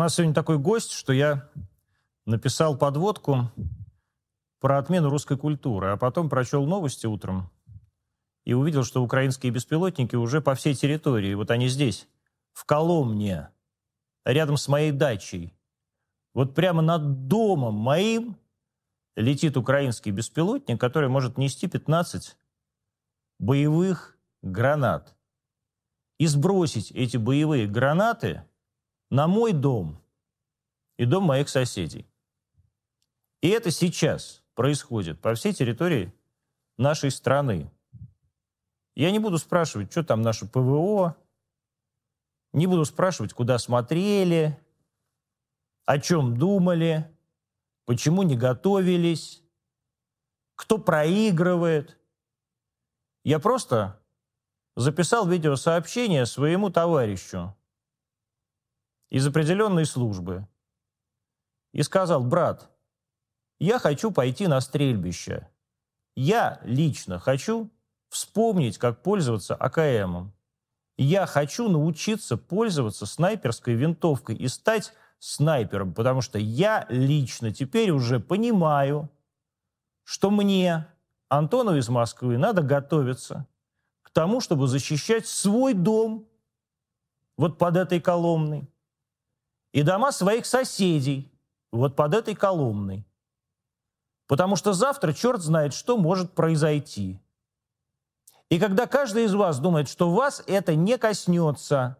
Нас сегодня такой гость, что я написал подводку про отмену русской культуры, а потом прочел новости утром и увидел, что украинские беспилотники уже по всей территории, вот они здесь, в Коломне, рядом с моей дачей, вот прямо над домом моим летит украинский беспилотник, который может нести 15 боевых гранат. И сбросить эти боевые гранаты на мой дом и дом моих соседей. И это сейчас происходит по всей территории нашей страны. Я не буду спрашивать, что там наше ПВО, не буду спрашивать, куда смотрели, о чем думали, почему не готовились, кто проигрывает. Я просто записал видеосообщение своему товарищу из определенной службы и сказал, брат, я хочу пойти на стрельбище. Я лично хочу вспомнить, как пользоваться АКМом. Я хочу научиться пользоваться снайперской винтовкой и стать снайпером, потому что я лично теперь уже понимаю, что мне, Антону из Москвы, надо готовиться к тому, чтобы защищать свой дом вот под этой коломной и дома своих соседей вот под этой коломной. Потому что завтра черт знает, что может произойти. И когда каждый из вас думает, что вас это не коснется,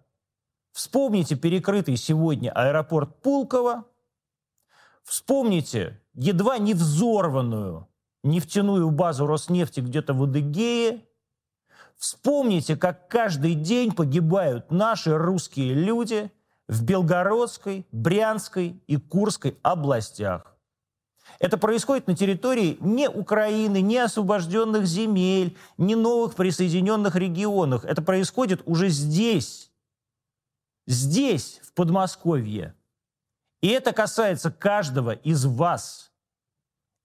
вспомните перекрытый сегодня аэропорт Пулково, вспомните едва не взорванную нефтяную базу Роснефти где-то в Адыгее, вспомните, как каждый день погибают наши русские люди в Белгородской, Брянской и Курской областях. Это происходит на территории не Украины, не освобожденных земель, не новых присоединенных регионах. Это происходит уже здесь, здесь, в Подмосковье. И это касается каждого из вас.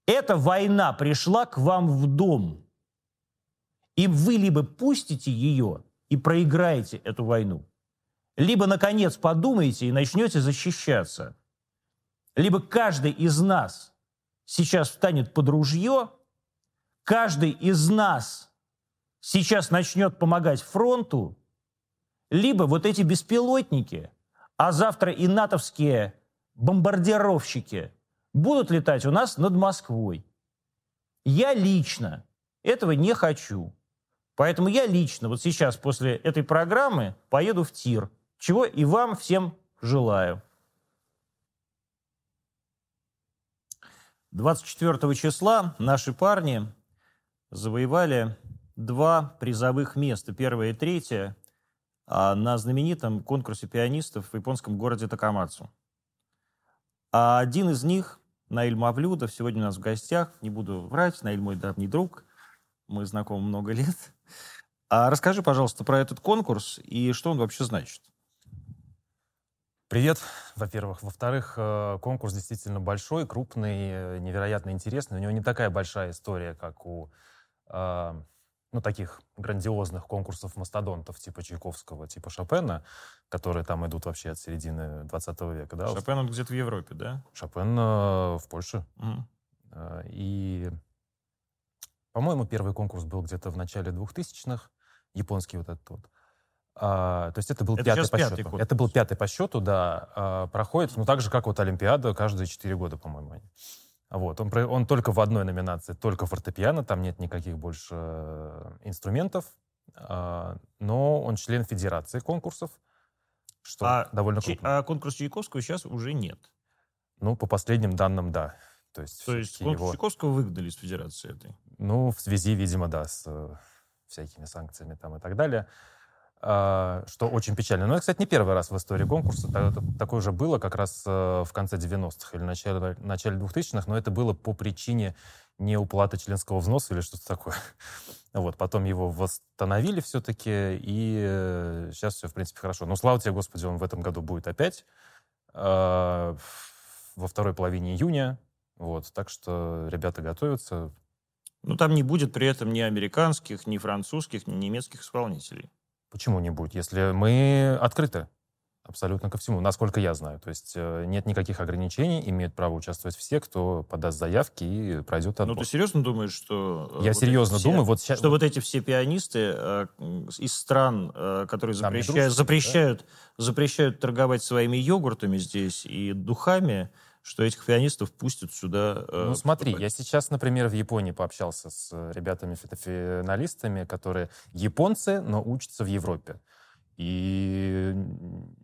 Эта война пришла к вам в дом. И вы либо пустите ее и проиграете эту войну, либо, наконец, подумаете и начнете защищаться, либо каждый из нас – сейчас встанет под ружье, каждый из нас сейчас начнет помогать фронту, либо вот эти беспилотники, а завтра и натовские бомбардировщики будут летать у нас над Москвой. Я лично этого не хочу. Поэтому я лично вот сейчас после этой программы поеду в ТИР, чего и вам всем желаю. 24 числа наши парни завоевали два призовых места, первое и третье, а, на знаменитом конкурсе пианистов в японском городе Такамацу. А один из них, Наиль Мавлюдов, сегодня у нас в гостях, не буду врать, Наиль мой давний друг, мы знакомы много лет. А расскажи, пожалуйста, про этот конкурс и что он вообще значит. Привет, во-первых. Во-вторых, э, конкурс действительно большой, крупный, э, невероятно интересный. У него не такая большая история, как у э, ну, таких грандиозных конкурсов мастодонтов типа Чайковского, типа Шопена, которые там идут вообще от середины 20 века. Да? Шопен он где-то в Европе, да? Шопен э, в Польше. Э, и, по-моему, первый конкурс был где-то в начале 2000-х, японский вот этот вот. А, то есть это был это пятый по пятый счету. Год. Это был пятый по счету, да. А, проходит, ну так же, как вот Олимпиада, каждые четыре года, по-моему. Вот. Он, он только в одной номинации, только фортепиано, там нет никаких больше э, инструментов. А, но он член Федерации конкурсов, что а довольно крупно. А конкурс Чайковского сейчас уже нет? Ну, по последним данным, да. То есть, То есть конкурс его... Чайковского выгнали из Федерации этой? Ну, в связи, видимо, да, с э, всякими санкциями там и так далее. А, что очень печально. Но это, кстати, не первый раз в истории конкурса. Такое уже было как раз э, в конце 90-х или начале, начале 2000-х, но это было по причине неуплаты членского взноса или что-то такое. Вот, потом его восстановили все-таки, и сейчас все, в принципе, хорошо. Но слава тебе, Господи, он в этом году будет опять а, во второй половине июня. Вот, так что ребята готовятся. Ну, там не будет при этом ни американских, ни французских, ни немецких исполнителей. Почему не будет, если мы открыты? Абсолютно ко всему, насколько я знаю. То есть э, нет никаких ограничений, имеют право участвовать все, кто подаст заявки и пройдет отбор. Ну, ты серьезно думаешь, что... Я вот серьезно все, думаю, вот сейчас... Что вот эти все пианисты э, из стран, э, которые запрещают, запрещают, да? запрещают торговать своими йогуртами здесь и духами, что этих пианистов пустят сюда. Э, ну смотри, я сейчас, например, в Японии пообщался с ребятами-финалистами, которые японцы, но учатся в Европе. И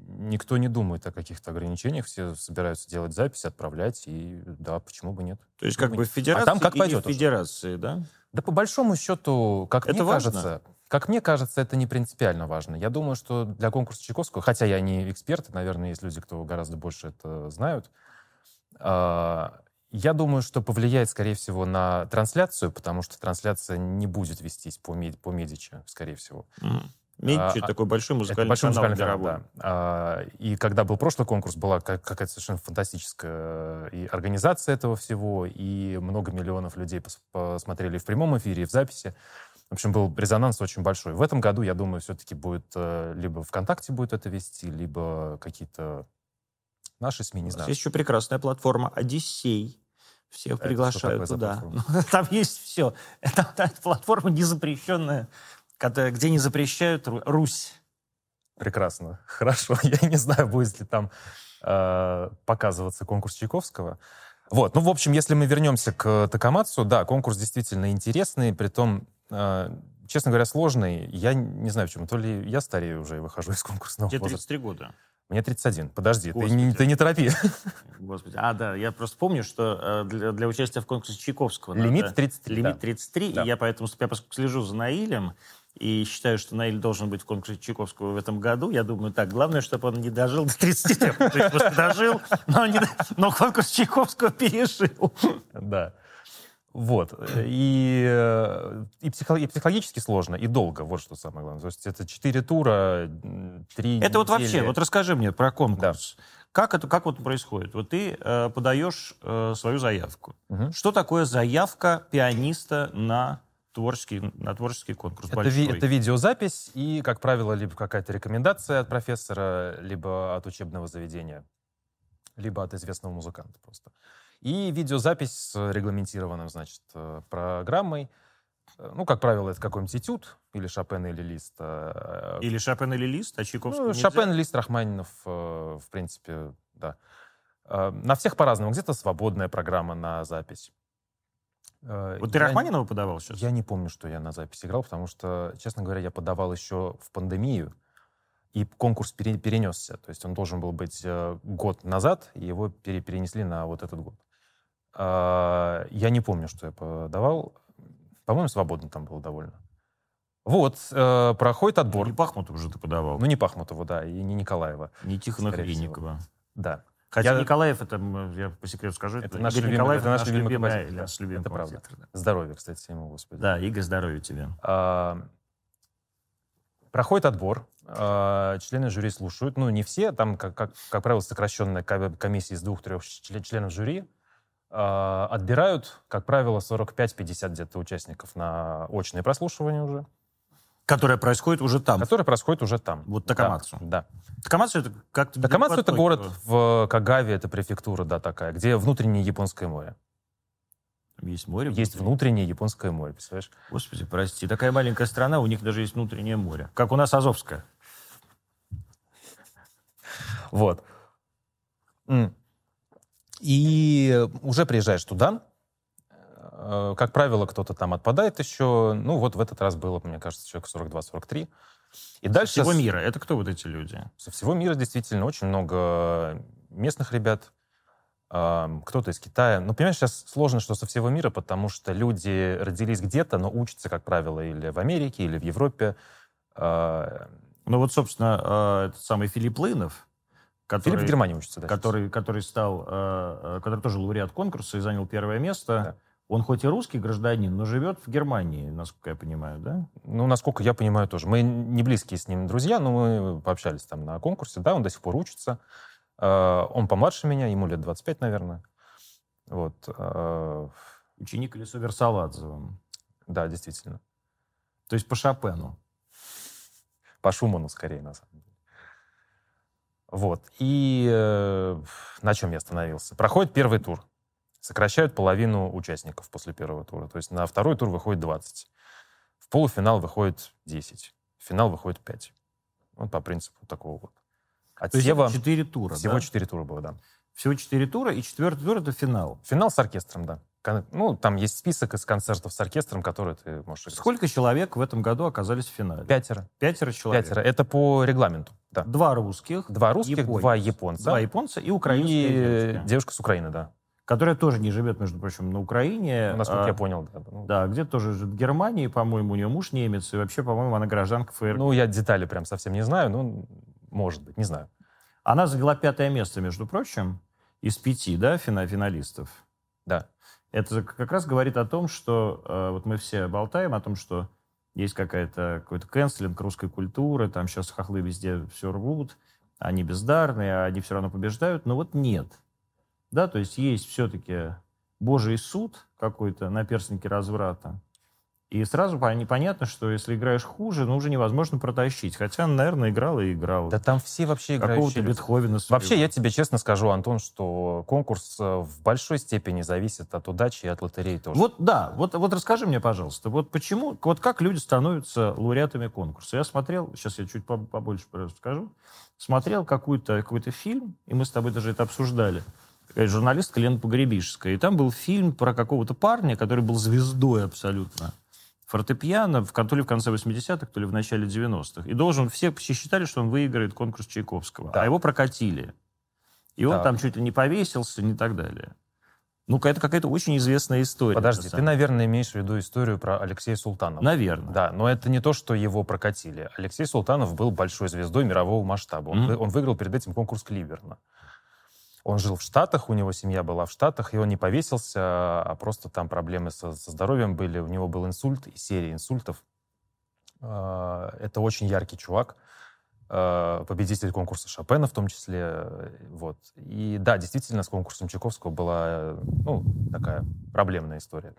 никто не думает о каких-то ограничениях, все собираются делать запись, отправлять, и да, почему бы нет? То есть как бы федерации а там как пойдет федерации, да? Да по большому счету, как это мне важно? кажется, как мне кажется, это не принципиально важно. Я думаю, что для конкурса Чайковского, хотя я не эксперт, наверное, есть люди, кто гораздо больше это знают, я думаю, что повлияет, скорее всего, на трансляцию, потому что трансляция не будет вестись по, по Медичи, скорее всего. Mm. Медичи а, такой большой музыкальный большой канал музыкальный канал, да. А, и когда был прошлый конкурс, была какая-то совершенно фантастическая и организация этого всего, и много миллионов людей посмотрели в прямом эфире, и в записи. В общем, был резонанс очень большой. В этом году, я думаю, все-таки будет э, либо ВКонтакте будет это вести, либо какие-то наши СМИ, не знаю. Есть еще прекрасная платформа «Одиссей». Всех приглашают туда. Там есть все. Это, это платформа незапрещенная где не запрещают Русь. Прекрасно. Хорошо. Я не знаю, будет ли там э, показываться конкурс Чайковского. Вот. Ну, в общем, если мы вернемся к Такамацу, да, конкурс действительно интересный, при том, э, честно говоря, сложный. Я не знаю, почему. То ли я старею уже и выхожу из конкурсного Тебе 33 года. Мне 31. Подожди, ты не, ты не торопи. Господи. А, да, я просто помню, что э, для, для участия в конкурсе Чайковского... Лимит надо, 33. Лимит да. 33, да. и я поэтому я поскольку слежу за Наилем, и считаю, что Наиль должен быть в конкурсе Чайковского в этом году. Я думаю, так, главное, чтобы он не дожил до 30 лет. То есть просто дожил, но, не, но конкурс Чайковского пережил. Да. Вот. И, э, и, психо, и психологически сложно, и долго. Вот что самое главное. То есть это четыре тура, три Это недели. вот вообще, вот расскажи мне про конкурс. Да. Как это как вот происходит? Вот ты э, подаешь э, свою заявку. Угу. Что такое заявка пианиста на творческий, на творческий конкурс это, ви, это видеозапись и, как правило, либо какая-то рекомендация от профессора, либо от учебного заведения, либо от известного музыканта просто. И видеозапись с регламентированным, значит, э, программой. Э, ну, как правило, это какой-нибудь этюд, или Шопен, или Лист. Э, или Шопен, или Лист, а Чайковский Ну, Шопен, Лист, Рахманинов, в принципе, да. На всех по-разному. Где-то свободная программа на запись. Вот ты я, Рахманинова подавал сейчас? Я не помню, что я на запись играл, потому что, честно говоря, я подавал еще в пандемию, и конкурс пере, перенесся. То есть он должен был быть год назад, и его пере, перенесли на вот этот год. Э, я не помню, что я подавал. По-моему, свободно там было довольно. Вот, э, проходит отбор. Ну, не Пахмутова же ты подавал. Ну, не Пахмутова, да, и не Николаева. Не Тихона Хренникова. Да. Хотя я... Николаев, это, я по секрету скажу, это, это наш любимый, Николаев, это наш, любимый, любимый, любимый, да, наш любимый Это правда. Да. Здоровья, кстати, ему, Господи. Да, Игорь, здоровья тебе. А, проходит отбор, а, члены жюри слушают, ну, не все, там, как, как, как правило, сокращенная комиссия из двух-трех членов жюри, а, отбирают, как правило, 45-50 где-то участников на очное прослушивание уже. Которое происходит уже там. Которое происходит уже там. Вот Такамацу. Да. Такамацу это как-то... Такамацу это город в Кагаве, это префектура, да, такая, где внутреннее Японское море. Есть море? Есть внутреннее Японское море, представляешь? Господи, прости, такая маленькая страна, у них даже есть внутреннее море. Как у нас Азовское. Вот. И уже приезжаешь туда, Э, как правило, кто-то там отпадает еще. Ну, вот в этот раз было, мне кажется, человек 42-43. И Со дальше... всего мира. Это кто вот эти люди? Со всего мира действительно очень много местных ребят. Кто-то из Китая. Ну, понимаешь, сейчас сложно, что со всего мира, потому что люди родились где-то, но учатся, как правило, или в Америке, или в Европе. А, ну вот, собственно, а, этот самый Филипп Лынов, который, Филипп в Германии учится, да. Который, который стал, а, который тоже лауреат конкурса и занял первое место. Да. Он хоть и русский гражданин, но живет в Германии, насколько я понимаю, да? Ну, насколько я понимаю, тоже. Мы не близкие с ним друзья, но мы пообщались там на конкурсе. Да, он до сих пор учится. А, он помладше меня, ему лет 25, наверное. Вот. А, Ученик Лесо Версаладзе. Да, действительно. То есть по Шопену. По Шуману, скорее, на самом деле. Вот. И э, на чем я остановился? Проходит первый тур. Сокращают половину участников после первого тура. То есть на второй тур выходит 20. В полуфинал выходит 10. В финал выходит 5. Вот по принципу такого вот. Отсева... То есть 4 тура, Всего да? 4 тура было, да. Всего 4 тура, и четвертый тур — это финал. Финал с оркестром, да. Ну, там есть список из концертов с оркестром, которые ты можешь... Сколько человек в этом году оказались в финале? Пятеро. Пятеро человек? Пятеро. Это по регламенту, да. Два русских. Два русских, японец. два японца. Два японца и украинская и девушка. девушка с Украины, да. Которая тоже не живет, между прочим, на Украине. Насколько а, я понял, да. Ну. Да, где тоже живет в Германии, по-моему, у нее муж немец, и вообще, по-моему, она гражданка ФРГ. Ну, я детали прям совсем не знаю, но может быть, не знаю. Она заняла пятое место, между прочим, из пяти, да, финалистов. Да. Это как раз говорит о том, что э, вот мы все болтаем о том, что есть какая-то какой-то канцелинг русской культуры, там сейчас хохлы везде все рвут, они бездарные, а они все равно побеждают. Но вот нет. Да, то есть есть все-таки Божий суд какой-то на перстнике разврата. И сразу понятно, что если играешь хуже, ну уже невозможно протащить. Хотя наверное, играл и играл. Да там все вообще играют. Какого-то Бетховена. Своего. Вообще, я тебе честно скажу, Антон, что конкурс э, в большой степени зависит от удачи и от лотереи тоже. Вот да, вот, вот расскажи мне, пожалуйста, вот почему, вот как люди становятся лауреатами конкурса? Я смотрел, сейчас я чуть побольше расскажу, смотрел какой-то какой фильм, и мы с тобой даже это обсуждали журналистка Лена Погребишская. И там был фильм про какого-то парня, который был звездой абсолютно фортепиано, в, то ли в конце 80-х, то ли в начале 90-х. И должен, все считали, что он выиграет конкурс Чайковского. Да. А его прокатили. И он да. там чуть ли не повесился, и так далее. Ну, это какая-то очень известная история. Подожди, ты, наверное, имеешь в виду историю про Алексея Султанова. Наверное. Да, но это не то, что его прокатили. Алексей Султанов был большой звездой мирового масштаба. Он, mm-hmm. он выиграл перед этим конкурс Кливерна. Он жил в Штатах, у него семья была в Штатах, и он не повесился, а просто там проблемы со, со здоровьем были. У него был инсульт и серия инсультов. А, это очень яркий чувак, а, победитель конкурса Шопена в том числе. Вот. И да, действительно, с конкурсом Чайковского была ну, такая проблемная история.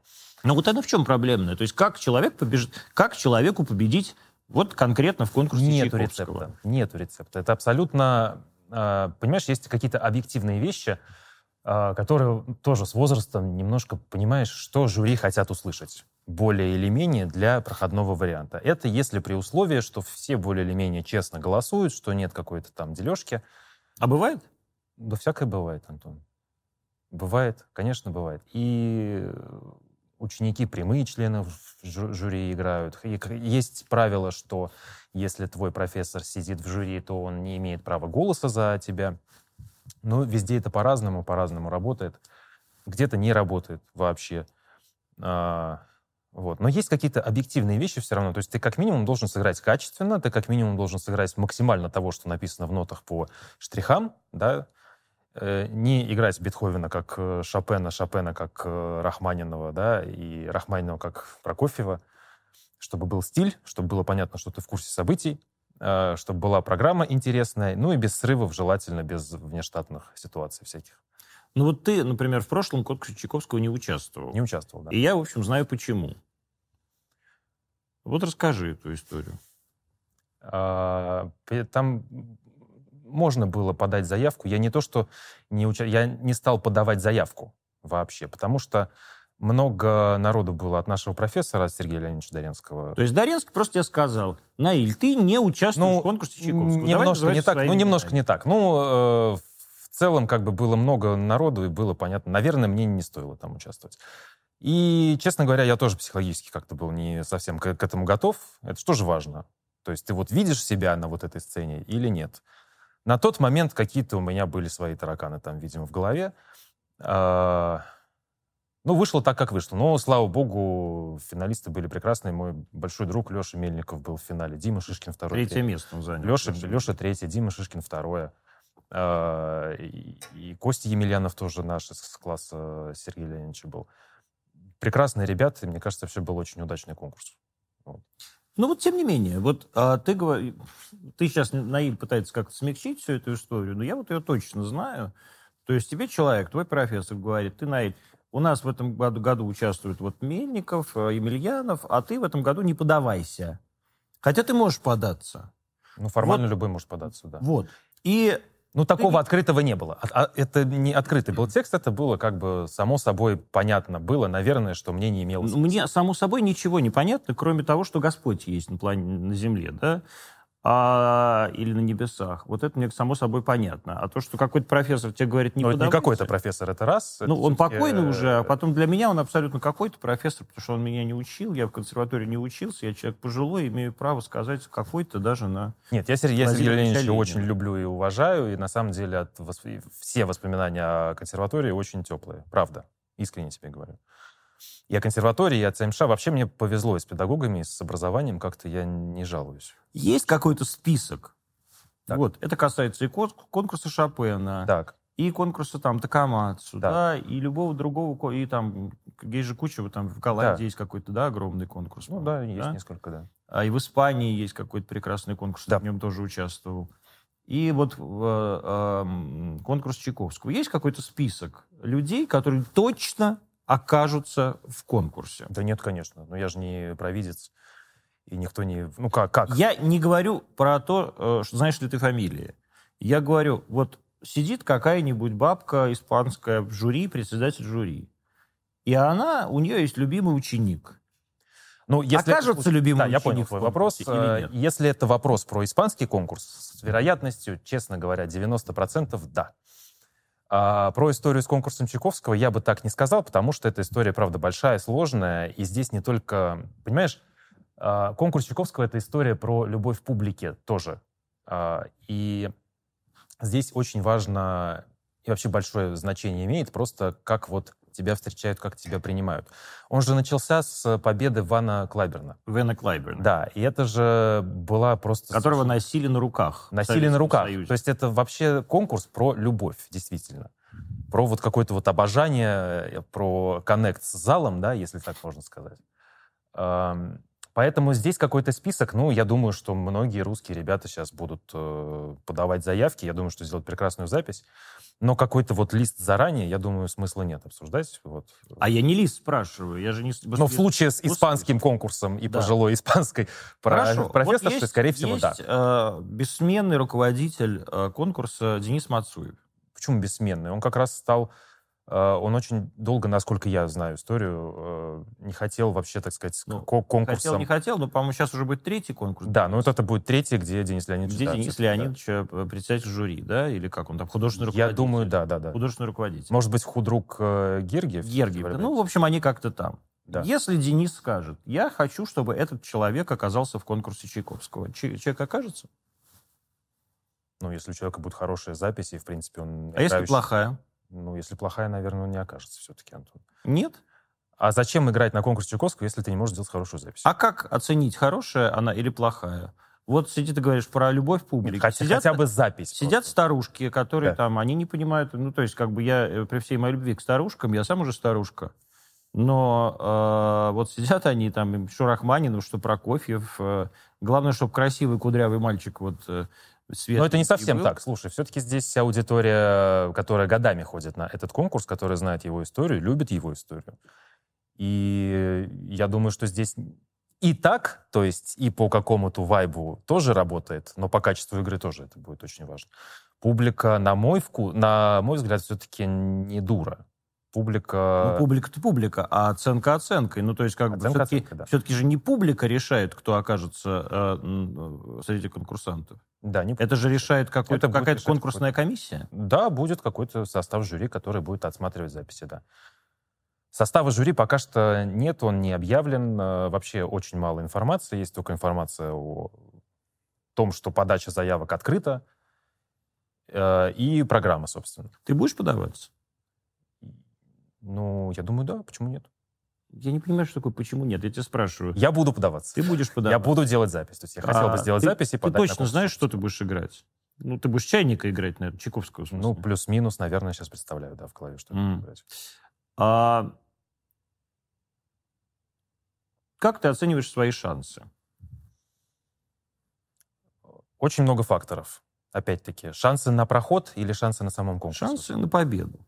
Но вот это в чем проблемная? То есть как человек побежит, как человеку победить вот конкретно в конкурсе Нету Чайковского? рецепта. Нету рецепта. Это абсолютно понимаешь, есть какие-то объективные вещи, а, которые тоже с возрастом немножко понимаешь, что жюри хотят услышать более или менее для проходного варианта. Это если при условии, что все более или менее честно голосуют, что нет какой-то там дележки. А бывает? Да всякое бывает, Антон. Бывает, конечно, бывает. И ученики прямые члены жюри играют. Есть правило, что если твой профессор сидит в жюри, то он не имеет права голоса за тебя. Но везде это по-разному, по-разному работает. Где-то не работает вообще. А, вот. Но есть какие-то объективные вещи все равно. То есть ты как минимум должен сыграть качественно, ты как минимум должен сыграть максимально того, что написано в нотах по штрихам, да, не играть Бетховена как э, Шопена, Шопена как э, Рахманинова, да, и Рахманинова как Прокофьева, чтобы был стиль, чтобы было понятно, что ты в курсе событий, чтобы была программа интересная, ну и без срывов, желательно без внештатных ситуаций всяких. Ну вот ты, например, в прошлом конкурсе Чайковского не участвовал. Не участвовал, да. И я, в общем, знаю почему. Вот расскажи эту историю. А, там можно было подать заявку. Я не то, что не уча... я не стал подавать заявку вообще, потому что много народу было от нашего профессора, от Сергея Леонидовича Доренского. То есть Доренский просто тебе сказал, Наиль, ты не участвуешь ну, в конкурсе Чайковского. Немножко не так, ну, немножко не так. Ну, э, в целом, как бы было много народу, и было понятно. Наверное, мне не стоило там участвовать. И, честно говоря, я тоже психологически как-то был не совсем к, к этому готов. Это же тоже важно. То есть ты вот видишь себя на вот этой сцене или нет. На тот момент какие-то у меня были свои тараканы там, видимо, в голове. А, ну, вышло так, как вышло. Но, слава богу, финалисты были прекрасные. Мой большой друг Леша Мельников был в финале. Дима Шишкин второй. Третье третий. место он занял. Леша, Леша третье, Дима Шишкин второе. А, и, и Костя Емельянов тоже наш из класса Сергея Леонидовича был. Прекрасные ребята, мне кажется, все был очень удачный конкурс. Вот. Ну вот тем не менее, вот а, ты говоришь, ты сейчас Наиль пытается как-то смягчить всю эту историю, но я вот ее точно знаю. То есть тебе человек, твой профессор говорит, ты Наиль, у нас в этом году, году участвуют вот Мельников, э, Емельянов, а ты в этом году не подавайся. Хотя ты можешь податься. Ну, формально вот, любой может податься, да. Вот. И Ну, такого открытого не было. А, а, это не открытый был текст, это было как бы само собой понятно. Было, наверное, что мне не имелось. Мне, само собой, ничего не понятно, кроме того, что Господь есть на, плане, на земле, да? А, или на небесах. Вот это мне само собой понятно. А то, что какой-то профессор тебе говорит, не это не какой-то профессор, это раз. Ну, это он покойный уже, а потом для меня он абсолютно какой-то профессор, потому что он меня не учил, я в консерватории не учился, я человек пожилой, имею право сказать какой-то даже на... Нет, я, Сергей, я Сергея Леонидовича очень люблю и уважаю, и на самом деле от все воспоминания о консерватории очень теплые, правда, искренне тебе говорю. И о консерватории, и о ЦМШ. Вообще мне повезло и с педагогами, и с образованием. Как-то я не жалуюсь. Есть какой-то список? Так. Вот, это касается и конкурса Шопена, так. и конкурса там Такамацу, да. да, и любого другого, и там, есть же куча, там в Голландии да. есть какой-то, да, огромный конкурс. Ну да, есть да? несколько, да. А и в Испании есть какой-то прекрасный конкурс, да. в нем тоже участвовал. И вот э, э, конкурс Чайковского. Есть какой-то список людей, которые точно окажутся в конкурсе? Да нет, конечно. Но я же не провидец. И никто не... Ну как? как? Я не говорю про то, э, что знаешь ли ты фамилии. Я говорю, вот сидит какая-нибудь бабка испанская в жюри, председатель жюри. И она, у нее есть любимый ученик. Ну, если Окажется это... любимый да, ученик я понял твой вопрос. Или э, нет? Если это вопрос про испанский конкурс, с вероятностью, честно говоря, 90% да. А про историю с конкурсом Чайковского я бы так не сказал, потому что эта история, правда, большая, сложная, и здесь не только, понимаешь, а, конкурс Чайковского — это история про любовь публики тоже. А, и здесь очень важно и вообще большое значение имеет просто как вот тебя встречают, как тебя принимают. Он же начался с победы Вана Клайберна. Вана Клайберна. Да, и это же была просто... Которого носили на руках. Носили на руках. Союзе. То есть это вообще конкурс про любовь, действительно. Про вот какое-то вот обожание, э, про коннект с залом, да, если так можно сказать. Поэтому здесь какой-то список. Ну, я думаю, что многие русские ребята сейчас будут э, подавать заявки. Я думаю, что сделают прекрасную запись. Но какой-то вот лист заранее, я думаю, смысла нет обсуждать. Вот. А я не лист спрашиваю, я же не... Но в случае с испанским конкурсом и да. пожилой испанской Хорошо. профессоршей, вот скорее всего, есть, да. Э, бессменный руководитель э, конкурса Денис Мацуев. Почему бессменный? Он как раз стал он очень долго, насколько я знаю историю, э, не хотел вообще, так сказать, ну, конкурсом. Хотел, не хотел, но, по-моему, сейчас уже будет третий конкурс. Да, но вот это будет третий, где Денис Леонидович... Где Денис Леонидович, да. Э, председатель жюри, да? Или как он там, художественный руководитель? Я думаю, да, да, да. Художественный руководитель. Может быть, худрук э, Гергиев? Гергиев, да. Ну, в общем, они как-то там. Да. Если Денис скажет, я хочу, чтобы этот человек оказался в конкурсе Чайковского, человек окажется? Ну, если у человека будет хорошая запись, и, в принципе, он... А если плохая? Ну, если плохая, наверное, не окажется все-таки, Антон. Нет? А зачем играть на конкурсе Чайковского, если ты не можешь сделать хорошую запись? А как оценить, хорошая она или плохая? Вот сидит и говоришь про любовь публики. Хотя, сидят, хотя бы запись. Сидят просто. старушки, которые да. там, они не понимают, ну, то есть, как бы я, э, при всей моей любви к старушкам, я сам уже старушка, но э, вот сидят они там, что Рахманинов, что Прокофьев, э, главное, чтобы красивый кудрявый мальчик вот э, свет. Но это не совсем был. так. Слушай, все-таки здесь аудитория, которая годами ходит на этот конкурс, которая знает его историю, любит его историю. И я думаю, что здесь и так, то есть и по какому-то вайбу тоже работает, но по качеству игры тоже это будет очень важно. Публика, на мой вкус, на мой взгляд, все-таки не дура публика... Ну, публика-то публика, а оценка оценкой. Ну, то есть, как оценка бы, все-таки, да. все-таки же не публика решает, кто окажется э, среди конкурсантов. Да, не Это же решает какая-то конкурсная какой комиссия? Да, будет какой-то состав жюри, который будет отсматривать записи, да. Состава жюри пока что нет, он не объявлен. Э, вообще очень мало информации. Есть только информация о том, что подача заявок открыта. Э, и программа, собственно. Ты будешь подаваться? Ну, я думаю, да, почему нет? Я не понимаю, что такое «почему нет». Я тебя спрашиваю. Я буду подаваться. Ты будешь подаваться? Я буду делать запись. То есть я а, хотел бы сделать ты, запись и подать Ты точно знаешь, что ты будешь играть? Ну, ты будешь чайника играть, наверное, Чайковского. Ну, плюс-минус, наверное, сейчас представляю, да, в клаве, что mm. играть. А... Как ты оцениваешь свои шансы? Очень много факторов. Опять-таки, шансы на проход или шансы на самом конкурсе? Шансы на победу.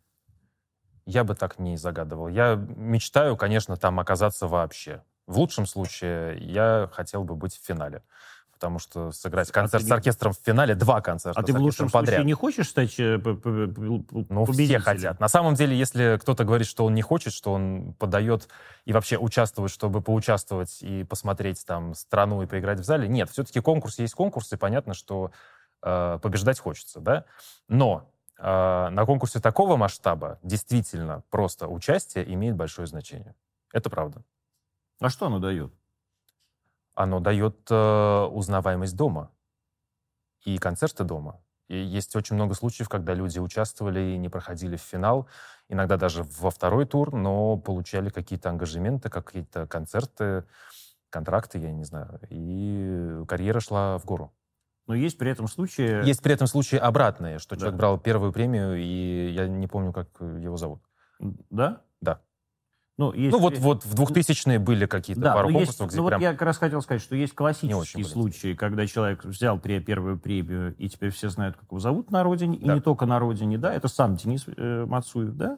Я бы так не загадывал. Я мечтаю, конечно, там оказаться вообще. В лучшем случае я хотел бы быть в финале. потому что сыграть концерт а с оркестром в финале, два концерта А ты в лучшем подряд. случае не хочешь стать э, Ну, все хотят. На самом деле, если кто-то говорит, что он не хочет, что он подает и вообще участвует, чтобы поучаствовать и посмотреть там страну и поиграть в зале, нет, все-таки конкурс есть конкурс, и понятно, что э, побеждать хочется, да? Но на конкурсе такого масштаба действительно просто участие имеет большое значение. Это правда. А что оно дает? Оно дает э, узнаваемость дома и концерты дома. И есть очень много случаев, когда люди участвовали и не проходили в финал, иногда даже во второй тур, но получали какие-то ангажементы, какие-то концерты, контракты, я не знаю, и карьера шла в гору. Но есть при этом случаи... Есть при этом случаи обратные, что да. человек брал первую премию, и я не помню, как его зовут. Да? Да. Ну, есть... ну вот, вот в 2000-е были какие-то да, пару конкурсов, есть, где ну, прям... вот я как раз хотел сказать, что есть классические случаи, когда человек взял первую премию, и теперь все знают, как его зовут на родине, да. и не только на родине, да, это сам Денис э, Мацуев, да?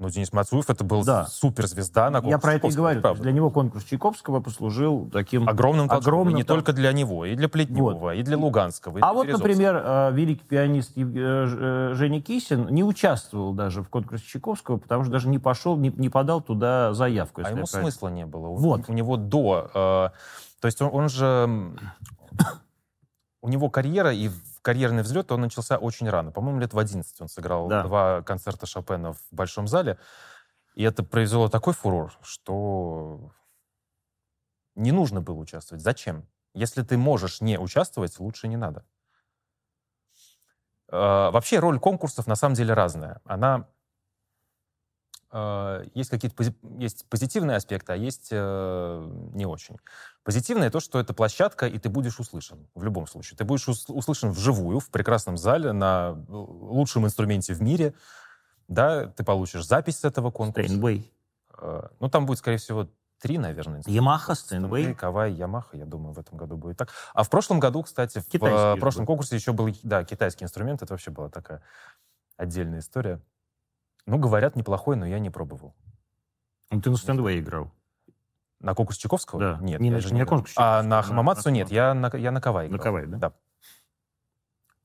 Ну, Денис Мацуев это был да. суперзвезда на конкурсе Я про это и говорю. Для него конкурс Чайковского послужил таким огромным, огромным не там... только для него, и для Плетнева, вот. и для Луганского. И а для вот, например, э, великий пианист э, Женя Кисин не участвовал даже в конкурсе Чайковского, потому что даже не пошел, не, не подал туда заявку. А ему смысла не было. Вот. У него до... Э, то есть он, он же... У него карьера и карьерный взлет, он начался очень рано. По-моему, лет в 11 он сыграл да. два концерта Шопена в Большом зале. И это произвело такой фурор, что не нужно было участвовать. Зачем? Если ты можешь не участвовать, лучше не надо. Э, вообще роль конкурсов на самом деле разная. Она есть какие-то есть позитивные аспекты, а есть э, не очень. Позитивное то, что это площадка, и ты будешь услышан в любом случае. Ты будешь услышан вживую, в прекрасном зале, на э, лучшем инструменте в мире. Да, ты получишь запись с этого конкурса. Стейнвей. Э, ну, там будет, скорее всего, три, наверное. Ямаха, Стейнвей. Кавай, Ямаха, я думаю, в этом году будет так. А в прошлом году, кстати, в Китайский прошлом был. конкурсе еще был, да, китайский инструмент. Это вообще была такая отдельная история. Ну, говорят, неплохой, но я не пробовал. Ну, ты на Стейнвей играл. На конкурс Чайковского? Да. Нет. Не, не, не на конкурс А на Хамамацу нет, я на, я на Кавай играл. На Кавай, да? Да.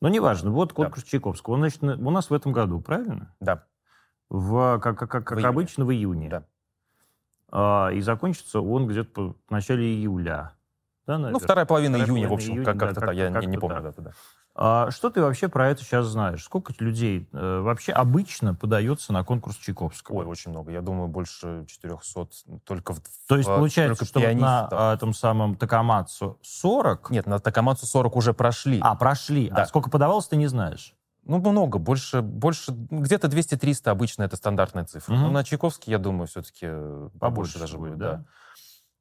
Ну, неважно. Вот конкурс да. Чайковского. Он, значит, у нас в этом году, правильно? Да. В, как, как, как в обычно, в июне. Да. А, и закончится он где-то в начале июля. Да, ну, вторая половина вторая июня, половина в общем, июня, как, как-то да, так, я как не, не помню дату, да. А что ты вообще про это сейчас знаешь? Сколько людей э, вообще обычно подается на конкурс Чайковского? Ой, очень много. Я думаю, больше 400 только в То есть получается, что вот на а, этом самом Такамацу 40? Нет, на Такамацу 40 уже прошли. А, прошли. Да. А сколько подавалось, ты не знаешь? Ну, много, больше, больше где-то 200-300 обычно это стандартная цифра. Угу. Но на Чайковский, я думаю, все-таки побольше, побольше даже будет, да. да.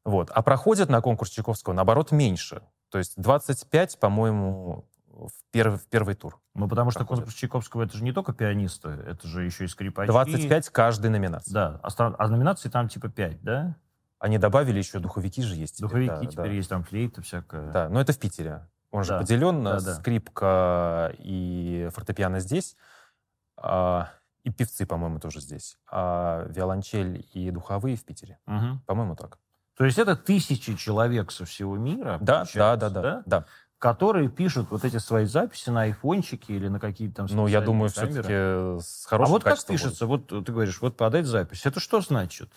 Вот. А проходят на конкурс Чайковского, наоборот, меньше. То есть 25, по-моему, в первый, в первый тур. Ну, потому что проходят. конкурс Чайковского это же не только пианисты, это же еще и скрипачи. 25 каждой номинации. Да, а, а номинаций там типа 5, да? Они добавили еще духовики же есть. Теперь, духовики да, теперь да. есть, там флейта всякая. Да, но это в Питере. Он же да. поделен на да, скрипка и фортепиано здесь. А, и певцы, по-моему, тоже здесь. А виолончель и духовые в Питере. Угу. По-моему, так. То есть это тысячи человек со всего мира? Да, да, да, да, да. да которые пишут вот эти свои записи на айфончике или на какие-то там Ну, я думаю, все-таки с хорошим А вот как пишется? Вот ты говоришь, вот подать запись. Это что значит?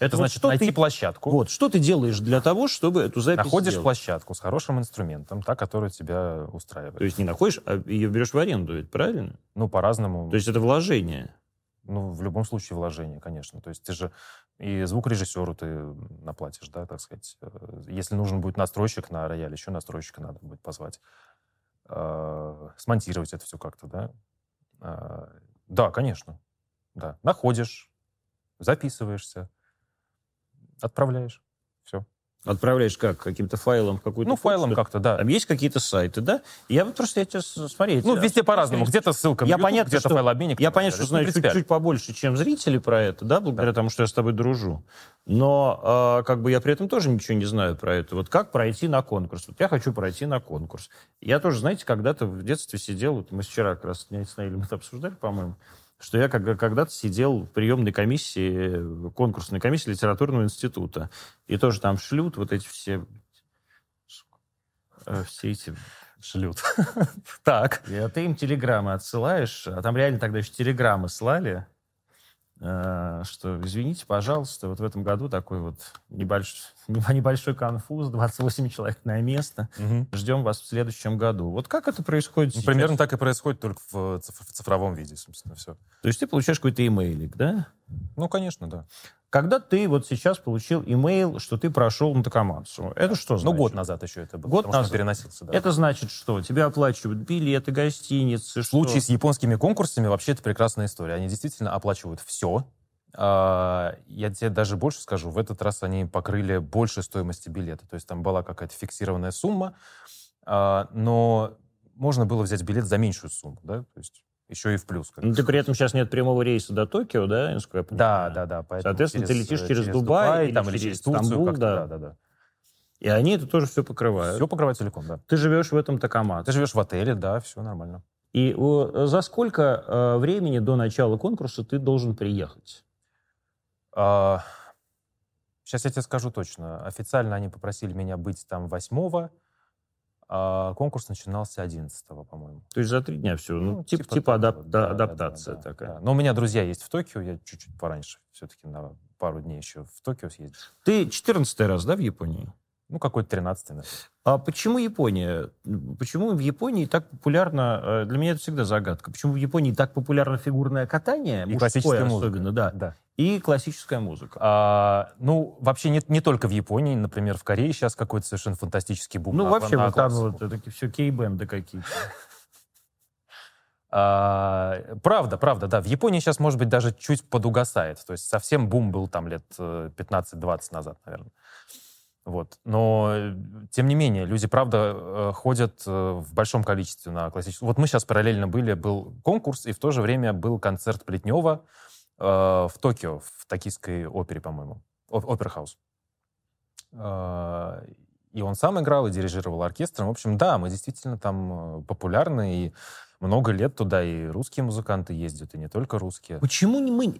Это вот значит найти ты, площадку. Вот, что ты делаешь для того, чтобы эту запись Находишь сделать? площадку с хорошим инструментом, та, которая тебя устраивает. То есть не находишь, а ее берешь в аренду, ведь правильно? Ну, по-разному. То есть это вложение? Ну, в любом случае вложение, конечно. То есть ты же и звукорежиссеру ты наплатишь, да, так сказать. Э, если нужен будет настройщик на рояле, еще настройщика надо будет позвать. Э, смонтировать это все как-то, да. Э, да, конечно. Да. Находишь, записываешься, отправляешь. Все. Отправляешь как? Каким-то файлом какую-то Ну, файлом как-то, да. Там есть какие-то сайты, да? Я вот просто, я тебя смотреть. Ну, везде по-разному. Где-то ссылка я на YouTube, где-то файлообменник. Я понятно, что знаю чуть-чуть побольше, чем зрители про это, да, благодаря да. тому, что я с тобой дружу. Но э, как бы я при этом тоже ничего не знаю про это. Вот как пройти на конкурс? Вот я хочу пройти на конкурс. Я тоже, знаете, когда-то в детстве сидел, вот мы вчера как раз с Наилем это обсуждали, по-моему, что я когда-то сидел в приемной комиссии, конкурсной комиссии литературного института. И тоже там шлют вот эти все э, все эти... Шлют. Так. И а ты им телеграммы отсылаешь, а там реально тогда еще телеграммы слали, что, извините, пожалуйста, вот в этом году такой вот небольшой, небольшой конфуз, 28 человек на место, Мгм. ждем вас в следующем году. Вот как это происходит Ну, сейчас? Примерно так и происходит, только в цифровом виде, собственно, все. То есть ты получаешь какой-то имейлик, да? Ну, конечно, да. Когда ты вот сейчас получил имейл, что ты прошел на Такамацу, это что значит? Ну, год назад еще это было, Год потому что назад. он переносился, да. Это значит что? Тебя оплачивают билеты, гостиницы, В случае с японскими конкурсами вообще это прекрасная история. Они действительно оплачивают все. Я тебе даже больше скажу, в этот раз они покрыли больше стоимости билета. То есть там была какая-то фиксированная сумма, а, но можно было взять билет за меньшую сумму, да, то есть еще и в плюс. как Ну, ты при этом сейчас нет прямого рейса до Токио, да, насколько я Да, понимаю? да, да. поэтому Соответственно, ты летишь через Дубай или там, или через через Турцию. Стамбул, да. да, да, да. И они это тоже все покрывают. Все покрывает целиком, да. Ты живешь в этом Такамацу. Ты живешь в отеле, да, все нормально. И э, за сколько э, времени до начала конкурса ты должен приехать? сейчас я тебе скажу точно. Официально они попросили меня быть там 8 а конкурс начинался 11 по-моему. То есть за три дня все. Ну, Ну, типа, типа типа адап- да, да, да, адаптация да, такая. да. Но у меня друзья есть в Токио, я чуть-чуть пораньше все-таки на пару дней еще в Токио съездил. Ты 14 раз, да, в Японии? Ну, какой-то 13 наверное. А почему Япония? Почему в Японии так популярно, э, для меня это всегда загадка, почему в Японии так популярно фигурное катание, И классическая музыка. особенно, да, Да. и классическая музыка? А, ну, вообще не, не только в Японии, например, в Корее сейчас какой-то совершенно фантастический бум. ну, на- вообще, на вот там вот такие все кей-бенды какие-то. А, правда, правда, да. В Японии сейчас, может быть, даже чуть подугасает. То есть совсем бум был там лет э, 15-20 назад, наверное. Вот. Но, э, тем не менее, люди, правда, э, ходят э, в большом количестве на классическую... Вот мы сейчас параллельно были, был конкурс, и в то же время был концерт Плетнева э, в Токио, в токийской опере, по-моему. О- Опера-хаус. Э, И он сам играл и дирижировал оркестром. В общем, да, мы действительно там популярны, и много лет туда и русские музыканты ездят, и не только русские. Почему не мы...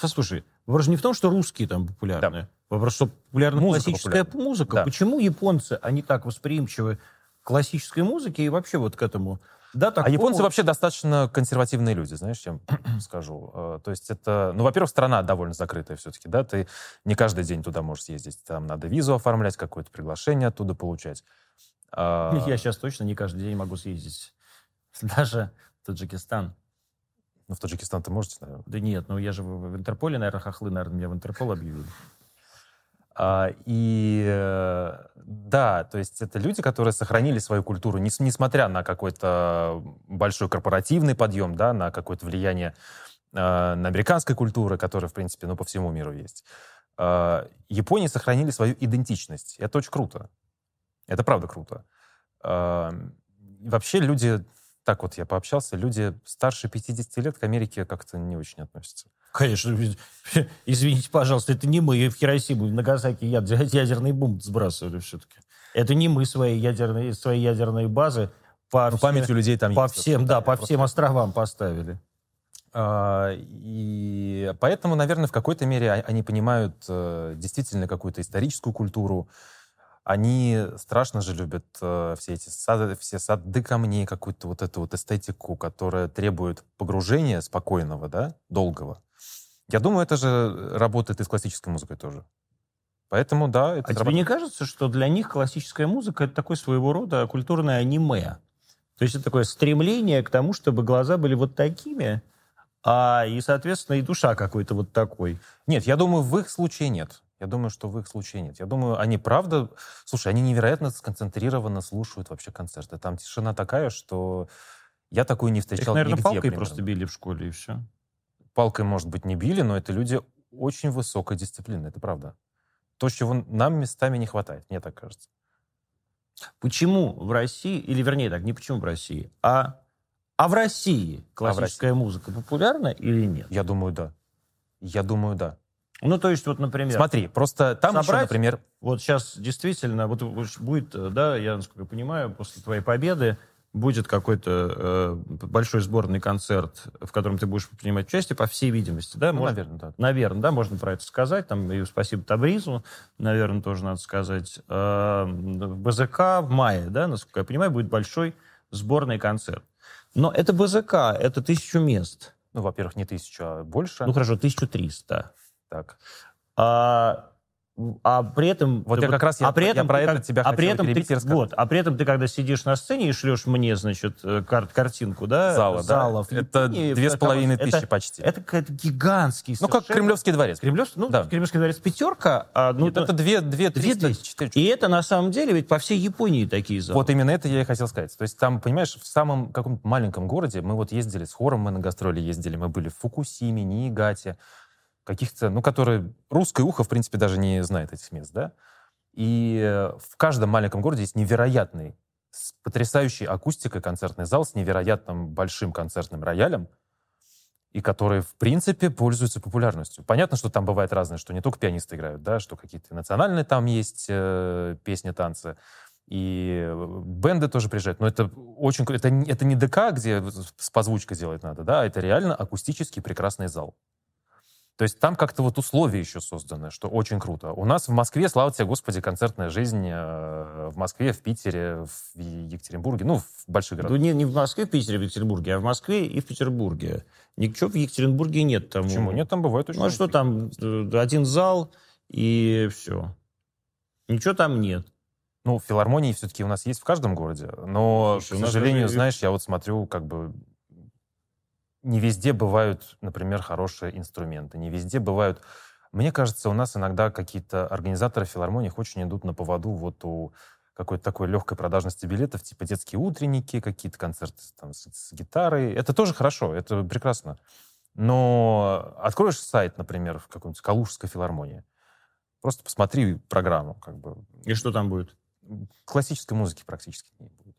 Послушай, вопрос не в том, что русские там популярны. Вопрос, что популярна Музыка классическая популярна. музыка. Да. Почему японцы, они так восприимчивы к классической музыке и вообще вот к этому? Да, А такому- японцы вообще достаточно консервативные люди, знаешь, чем скажу. Э, То есть это, ну, во-первых, страна довольно закрытая все-таки, да, ты не каждый день туда можешь съездить, там надо визу оформлять, какое-то приглашение оттуда получать. А, Я сейчас точно не каждый день могу съездить. Даже в Таджикистан. Ну, в Таджикистан ты можете, наверное. Да нет, ну я же в, в Интерполе, наверное, хохлы, наверное, меня в Интерпол объявили. А, И да, то есть это люди, которые сохранили свою культуру, нес- несмотря на какой-то большой корпоративный подъем, да, на какое-то влияние э, на американской культуры, которая, в принципе, ну, по всему миру есть. Э, Японии сохранили свою идентичность. Это очень круто. Это правда круто. Вообще люди, так вот я пообщался, люди старше 50 лет к Америке как-то не очень относятся. Конечно, извините, пожалуйста, это не мы в Хиросиму и Нагасаки яд- ядерный бомб сбрасывали все-таки. Это не мы свои ядерные, свои ядерные базы по, Ну, память у людей там по есть. всем, да, по Просто- всем островам поставили. А, И поэтому, наверное, в какой-то мере о- они понимают э, действительно какую-то историческую культуру. Они страшно же любят э, все эти сады, все сады камней, какую-то вот эту вот эстетику, которая требует погружения спокойного, да, долгого. Я думаю, это же работает и с классической музыкой тоже. Поэтому, да, это А тебе зарабатывает. не кажется, что для них классическая музыка это такой своего рода культурное аниме? То есть это такое стремление к тому, чтобы глаза были вот такими, а и, соответственно, и душа какой-то вот такой. Нет, я думаю, в их случае нет. Я думаю, что в их случае нет. Я думаю, они правда... Слушай, они невероятно сконцентрированно слушают вообще концерты. Там тишина такая, что я такую не Их, встречал наверное, нигде. палкой примерно. просто били в школе, и все. Палкой, может быть, не били, но это люди очень высокой дисциплины, это правда. То, чего нам местами не хватает, мне так кажется. Почему в России, или вернее так, не почему в России, а, а в России классическая музыка популярна или нет? Я думаю, да. Я думаю, да. Ну, то есть, вот, например, Смотри, просто там еще, Собрать? например... вот сейчас действительно, вот будет, э, да, я, насколько понимаю, после твоей победы будет какой-то э, большой сборный концерт, в котором ты будешь принимать участие, по всей видимости, да? Ну, наверное, да. Наверное, да, можно про это сказать. Там и спасибо Табризу, наверное, тоже надо сказать. Э, В БЗК в мае, да, насколько я понимаю, будет большой сборный концерт. Но это БЗК, это тысячу мест. Ну, во-первых, не тысячу, а больше. Ну, хорошо, 1300. так. А, а при этом... Вот ты я как раз я- а при я этом про ты это как- тебя а при этом ты. Вот, а при этом ты, когда сидишь на сцене и шлешь мне, значит, э, кар- картинку, да? Зала, зала да. Это две с половиной это- тысячи почти. Это какой-то гигантский ну, как Кремлевский дворец. Кремлевский, ну, Да. Кремлевский дворец пятерка, а, ну, Нет, это две, две, триста, четыре. И это на самом деле ведь по всей Японии такие залы. Вот именно это я и хотел сказать. То есть там, понимаешь, в самом каком-то маленьком городе мы вот ездили с хором, мы на гастроли ездили, мы были в Фукусиме, Ниигате, каких-то, ну, которые русское ухо, в принципе, даже не знает этих мест, да? И э, в каждом маленьком городе есть невероятный, с потрясающей акустикой концертный зал с невероятным большим концертным роялем, и который, в принципе, пользуется популярностью. Понятно, что там бывает разное, что не только пианисты играют, да, что какие-то национальные там есть э, песни, танцы, и э, бенды тоже приезжают. Но это очень... Это, это не ДК, где с позвучкой делать надо, да, а это реально акустический прекрасный зал. То есть там как-то вот условия еще созданы, что очень круто. У нас в Москве, слава тебе, Господи, концертная жизнь э, в Москве, в Питере, в Екатеринбурге, ну, в больших Ну, городах. не, не в Москве, в Питере, в Екатеринбурге, а в Москве и в Петербурге. Ничего в Екатеринбурге нет. Там, Почему? Нет, там бывает очень... Ну, а что там? э, Один зал и все. Ничего там нет. Ну, филармонии все-таки у нас есть в каждом городе, но, Слушай, к сожалению, даже- знаешь, я вот смотрю, как бы не везде бывают, например, хорошие инструменты, не везде бывают... Мне кажется, у нас иногда какие-то организаторы филармониях очень идут на поводу вот у какой-то такой легкой продажности билетов, типа детские утренники, какие-то концерты там, с, с гитарой. Это тоже хорошо, это прекрасно. Но откроешь сайт, например, в какой-нибудь Калужской филармонии, просто посмотри программу, как бы И что там будет? классической музыки практически не будет.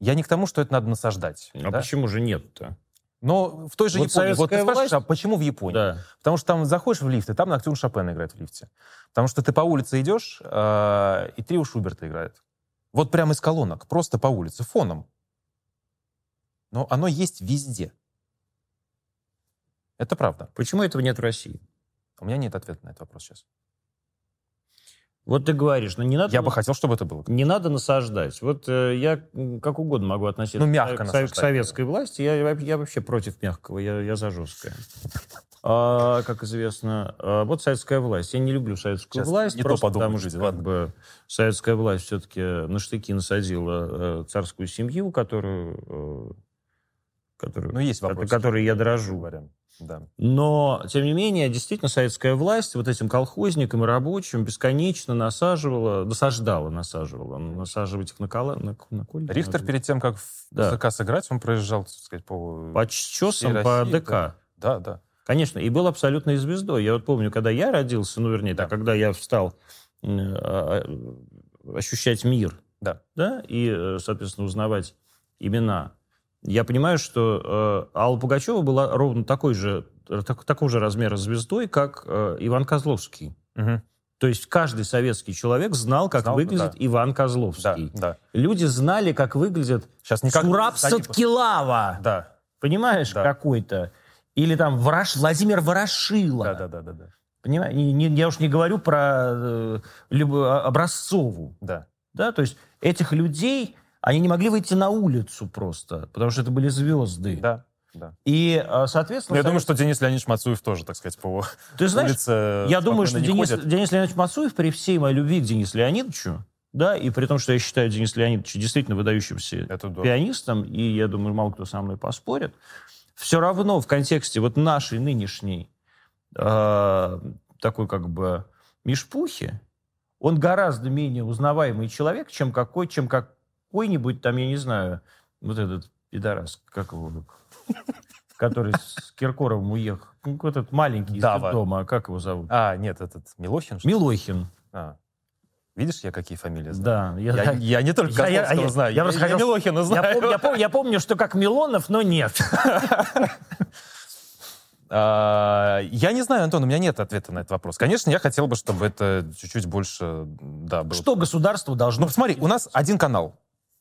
Я не к тому, что это надо насаждать. А да? почему же нет-то? Но в той же Вот Японии. Вот ты спрашиваешь, власть- а почему в Японии? Да. Потому что там заходишь в лифт, и там Ноктюрн Шопен играет в лифте. Потому что ты по улице идешь, э, и трио Шуберта играет. Вот прямо из колонок, просто по улице, фоном. Но оно есть везде. Это правда. Почему этого нет в России? У меня нет ответа на этот вопрос сейчас. Вот ты говоришь, ну не надо... Я бы хотел, чтобы это было. Не надо насаждать. Вот э, я как угодно могу относиться Ну, мягко к, к советской власти. Я, я- вообще против мягкого, я, я за жесткое. А, как известно, а, вот советская власть. Я не люблю советскую Сейчас власть, не то просто подумать потому что как бы, советская власть все-таки на штыки насадила э, царскую семью, которую, э, которую, Ну, есть вопросы. которой я дорожу. Говоря. Да. Но, тем не менее, действительно, советская власть вот этим колхозникам и рабочим бесконечно насаживала, насаждала, насаживала, насаживать их на, кола, на, на Рихтер перед тем, как в Да. ЗК сыграть, он проезжал, так сказать, по... по чесам, по России, ДК. да. Да, да. Конечно, и был абсолютной звездой. Я вот помню, когда я родился, ну, вернее, Да. так, когда я встал э, а, а, ощущать мир, Да. да, и, э, соответственно, узнавать имена, я понимаю, что э, Алла Пугачева была ровно такой же, э, так- такого же размера звездой, как э, Иван Козловский. Мгм. То есть каждый советский человек знал, как Знал, выглядит да. Иван Да, Козловский. да. Люди знали, как выглядит Сейчас никак... Сураб кстати, Садкилава. Да, Понимаешь, Да. какой-то. Или там Ворош- Владимир Ворошила. да, да, да, да, да. Понимаешь? Я уж не говорю про э, Люб- Образцову. Да. Да? То есть этих людей, они не могли выйти на улицу просто, потому что это были звезды. Да, да. И, э, соответственно... Ну, я думаю, что Денис Леонидович Мацуев тоже, так сказать, по Ты знаешь, улице Я думаю, что Денис, ходит. Денис Леонидович Мацуев, при всей моей любви к Денису Леонидовичу, да, и при том, что я считаю Дениса Леонидовича действительно выдающимся Это да. пианистом, и я думаю, мало кто со мной поспорит, все равно в контексте вот нашей нынешней э, такой как бы мишпухи, он гораздо менее узнаваемый человек, чем какой, чем какой-нибудь там, я не знаю, вот этот пидорас, как его, который с Киркоровым уехал. Ну, этот маленький из Дава. дома, как его зовут? А, нет, этот Милохин. что? Милохин. А. Видишь, я какие фамилии знаю? Да. Я, я не только Я- я- Козловского я- знаю, я я, я хотел- Милохина Я, знаю. пом- я пом- я помню, что как Милонов, но нет. А, я не знаю, Антон, у меня нет ответа на этот вопрос. Конечно, я хотел бы, чтобы это чуть-чуть больше, да, было. Что государство должно... Ну, посмотри, у нас один канал.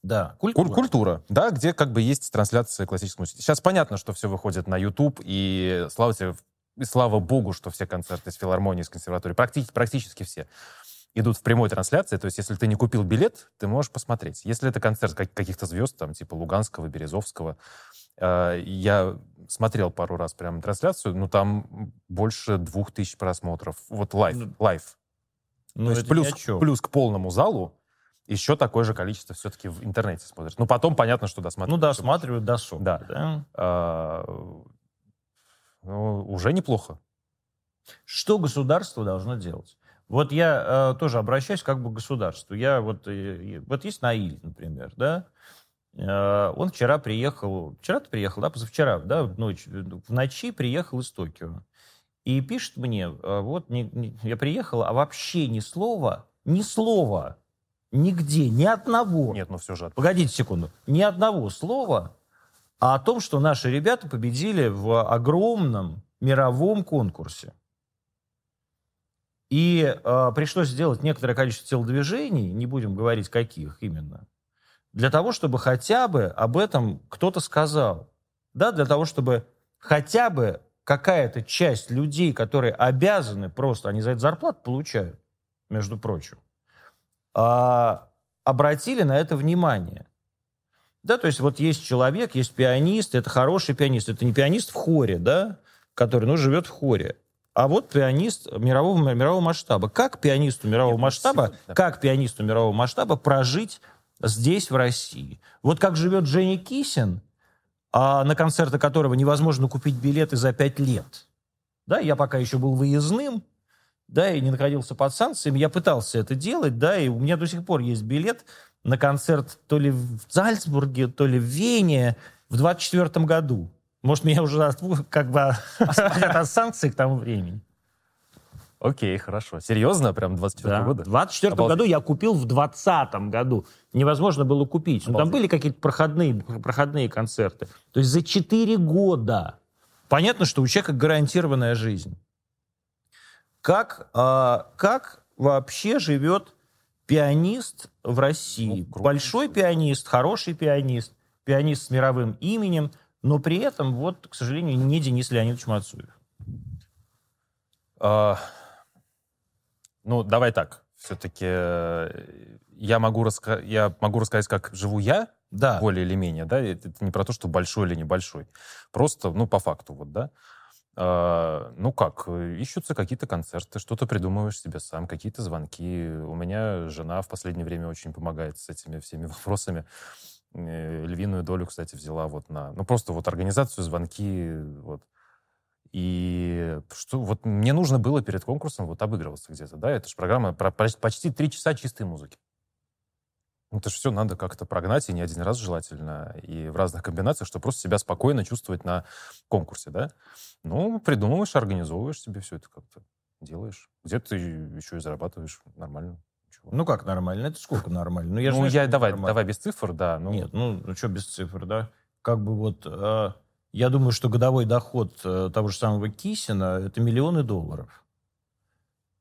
Да, культура. культура, да, где как бы есть трансляция классической музыки. Сейчас понятно, что все выходит на YouTube, и слава тебе, и слава богу, что все концерты с филармонии, с консерватории, практически, практически все, идут в прямой трансляции. То есть, если ты не купил билет, ты можешь посмотреть. Если это концерт каких-то звезд, там, типа Луганского, Березовского, э, я смотрел пару раз прям трансляцию, ну, там больше двух тысяч просмотров. Вот live, ну, live. Ну, То есть плюс, плюс к полному залу еще такое же количество все-таки в интернете смотрят. Ну, потом понятно, что досматривают. Ну, досматривают досуг. Да. да? А, ну, уже неплохо. Что государство должно делать? Вот я э, тоже обращаюсь как бы к государству. Я вот, э, вот есть Наиль, например, да, э, он вчера приехал, вчера ты приехал, да, позавчера, да, в, ночь, в ночи приехал из Токио. И пишет мне, э, вот не, не, я приехал, а вообще ни слова, ни слова, нигде, ни одного. Нет, ну все же. Погодите секунду. Ни одного слова о том, что наши ребята победили в огромном мировом конкурсе. И э, пришлось сделать некоторое количество телодвижений, не будем говорить каких именно, для того, чтобы хотя бы об этом кто-то сказал. Да, для того, чтобы хотя бы какая-то часть людей, которые обязаны просто, они за это зарплату получают, между прочим, э, обратили на это внимание. Да, то есть вот есть человек, есть пианист, это хороший пианист, это не пианист в хоре, да, который, ну, живет в хоре а вот пианист мирового, мирового масштаба. Как пианисту мирового Нет, масштаба, да. как пианисту мирового масштаба прожить здесь, в России? Вот как живет Женя Кисин, а на концерты которого невозможно купить билеты за пять лет. Да, я пока еще был выездным, да, и не находился под санкциями, я пытался это делать, да, и у меня до сих пор есть билет на концерт то ли в Зальцбурге, то ли в Вене в 24 году. Может, меня уже как бы освободят от санкций к тому времени. Окей, хорошо. Серьезно? Прям 24 да. года? В 24 году я купил в 20 году. Невозможно было купить. Ну, там были какие-то проходные, проходные концерты. То есть за 4 года. Понятно, что у человека гарантированная жизнь. Как, а, как вообще живет пианист в России? Ну, Большой пианист, хороший пианист, пианист с мировым именем – но при этом, вот, к сожалению, не Денис Леонидович Мацуев. А, ну, давай так. Все-таки э, я могу, раска... я могу рассказать, как живу я, да. более или менее, да, это не про то, что большой или небольшой. Просто, ну, по факту, вот, да. А, ну как, ищутся какие-то концерты, что-то придумываешь себе сам, какие-то звонки. У меня жена в последнее время очень помогает с этими всеми вопросами. Э, львиную долю, кстати, взяла вот на... Ну, просто вот организацию, звонки, вот. И что вот мне нужно было перед конкурсом вот обыгрываться где-то, да? Это же программа про почти три часа чистой музыки. Ну, это же все надо как-то прогнать, и не один раз желательно, и в разных комбинациях, чтобы просто себя спокойно чувствовать на конкурсе, да? Ну, придумываешь, организовываешь себе все это как-то, делаешь. Где-то еще и зарабатываешь нормально. Ну как нормально? Это сколько нормально? Ну, я ну, я, давай, давай без цифр, да. Ну... Нет, ну, ну что без цифр, да? Как бы вот... Э, я думаю, что годовой доход э, того же самого Кисина это миллионы долларов.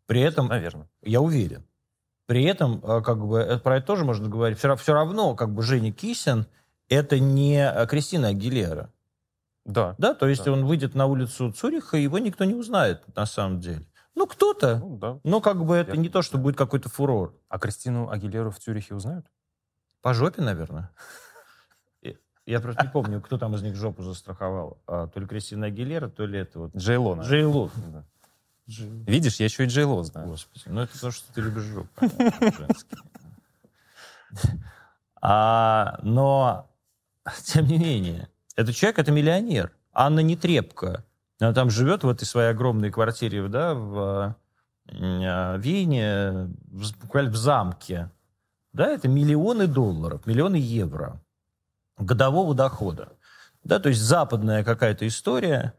При этом... Наверное. Я уверен. При этом, э, как бы, это, про это тоже можно говорить. Все, все равно, как бы, Женя Кисин это не э, Кристина Агилера. Да. Да, то есть да. он выйдет на улицу Цюриха, его никто не узнает на самом деле. Ну, кто-то. Ну, да. Но как бы это Я... не то, что будет какой-то фурор. А Кристину Агилеру в Цюрихе узнают? По жопе, наверное. Я просто не помню, кто там из них жопу застраховал. А, то ли Кристина Агилера, то ли это вот... Джейло. Джейло. Да. Видишь, я еще и Джейло знаю. Господи, ну это то, что ты любишь жопу. А, но, тем не менее, этот человек, это миллионер. Анна Нетребко, она там живет в этой своей огромной квартире, да, в э, Вене, буквально в замке. Да, это миллионы долларов, миллионы евро годового дохода. Да, то есть западная какая-то история,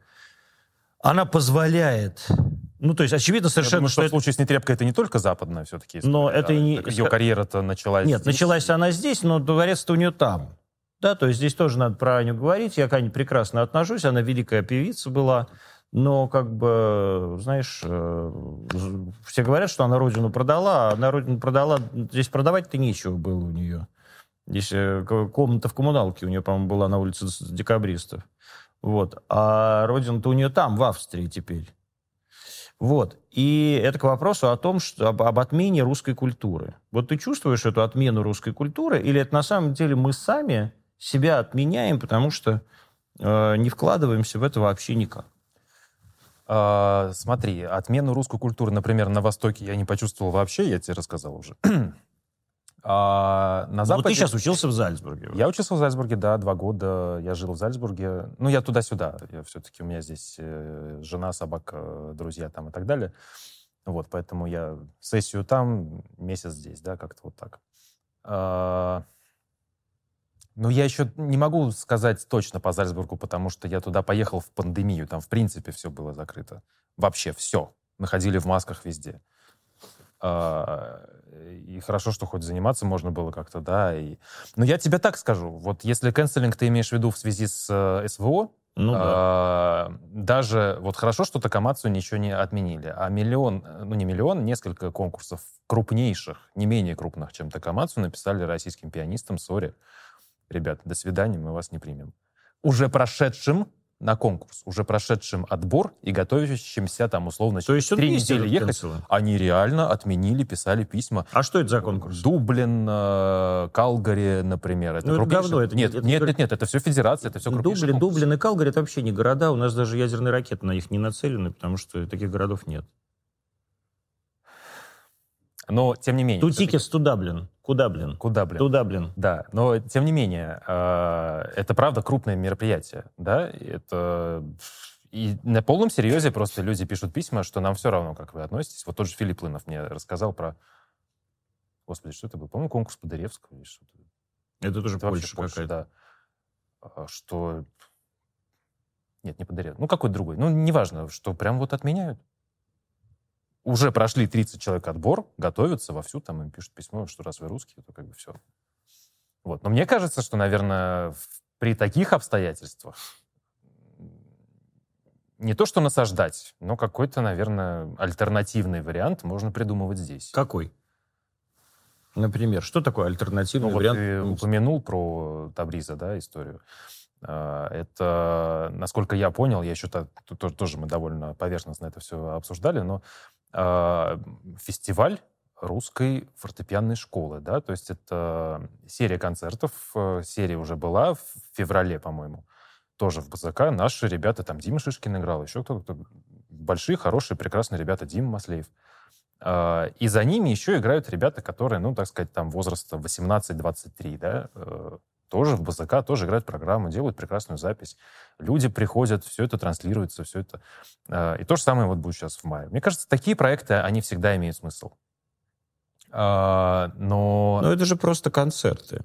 она позволяет ну, то есть, очевидно совершенно, думаю, что, что в случае с Нетребко это не только западная все-таки история. Но это и не... Ее карьера-то началась Нет, здесь. началась она здесь, но дворец-то у нее там. Да, то есть здесь тоже надо про Аню говорить. Я к Ане прекрасно отношусь, она великая певица была. Но, как бы, знаешь, э, все говорят, что она родину продала, а она родину продала, здесь продавать-то нечего было у нее. Здесь э, комната в коммуналке у нее, по-моему, была на улице декабристов. Вот. А родина-то у нее там, в Австрии теперь. Вот. И это к вопросу о том, что об, об отмене русской культуры. Вот ты чувствуешь эту отмену русской культуры, или это на самом деле мы сами себя отменяем, потому что э, не вкладываемся в это вообще никак? А, смотри, отмену русской культуры, например, на Востоке я не почувствовал вообще, я тебе рассказал уже. А на Ну, Западе... ты сейчас учился в Зальцбурге. Я учился в Зальцбурге, да, два года я жил в Зальцбурге. Ну, я туда-сюда. Я все-таки, у меня здесь э, жена, собака, друзья там и так далее. Вот, поэтому я сессию там, месяц здесь, да, как-то вот так. А, Но я еще не могу сказать точно по Зальцбургу, потому что я туда поехал в пандемию. Там, в принципе, все было закрыто. Вообще все. Мы ходили в масках везде. А, И хорошо, что хоть заниматься можно было как-то, да. И... Но я тебе так скажу. Вот если канцелинг ты имеешь в виду в связи с э, СВО, Ну да. а, даже вот хорошо, что Токомацу ничего не отменили, а миллион, э, ну не миллион, несколько конкурсов крупнейших, не менее крупных, чем Токомацу, написали российским пианистам, сори, ребята, до свидания, мы вас не примем. Уже прошедшим на конкурс, уже прошедшим отбор и готовящимся там условно То есть три недели ехать, канцелинг? они реально отменили, писали письма. А что это за конкурс? Дублин, э, Калгари, например. Это Ну, это крупнейшие- говно, это нет, не- это нет, не- нет, нет, это все федерация, это все крупнейшие Дублин. Дублин и Калгари это вообще не города. У нас даже ядерные ракеты на них не нацелены, потому что таких городов нет. Но, тем не менее... Тутикис, туда, блин. Куда, блин? Куда, блин? Туда, блин. Да, но, тем не менее, э, это, правда, крупное мероприятие, да? Это... И на полном серьезе просто люди пишут письма, что нам все равно, как вы относитесь. Вот тот же Филипп Лынов мне рассказал про... Господи, что это был? По-моему, конкурс Подыревского или что-то. Это тоже Это Польша Польша, какая-то. да. А, Что... Нет, не Подыревский. Ну, какой-то другой. Ну, неважно, что прям вот отменяют. Уже прошли 30 человек отбор, готовятся вовсю, там им пишут письмо, что раз вы русские, то как бы все. Вот. Но мне кажется, что, наверное, при таких обстоятельствах не то, что насаждать, но какой-то, наверное, альтернативный вариант можно придумывать здесь. Какой? Например, что такое альтернативный Ну, вот вариант? ты Ну, упомянул про Табриза, да, историю. А, Это, насколько я понял, я еще тут тоже, мы довольно поверхностно это все обсуждали, но фестиваль русской фортепианной школы, да, то есть это серия концертов, э, серия уже была в феврале, по-моему, тоже в БЗК. Наши ребята, там Дима Шишкин играл, еще кто-то, большие, хорошие, прекрасные ребята, Дима Маслеев. А, И за ними еще играют ребята, которые, ну, так сказать, там возраста 18-23, да, э, тоже в БЗК, тоже играют программу, делают прекрасную запись. Люди приходят, все это транслируется, все это. э, И то же самое вот будет сейчас в мае. Мне кажется, такие проекты, они всегда имеют смысл. А, Но, Ну, это же просто концерты.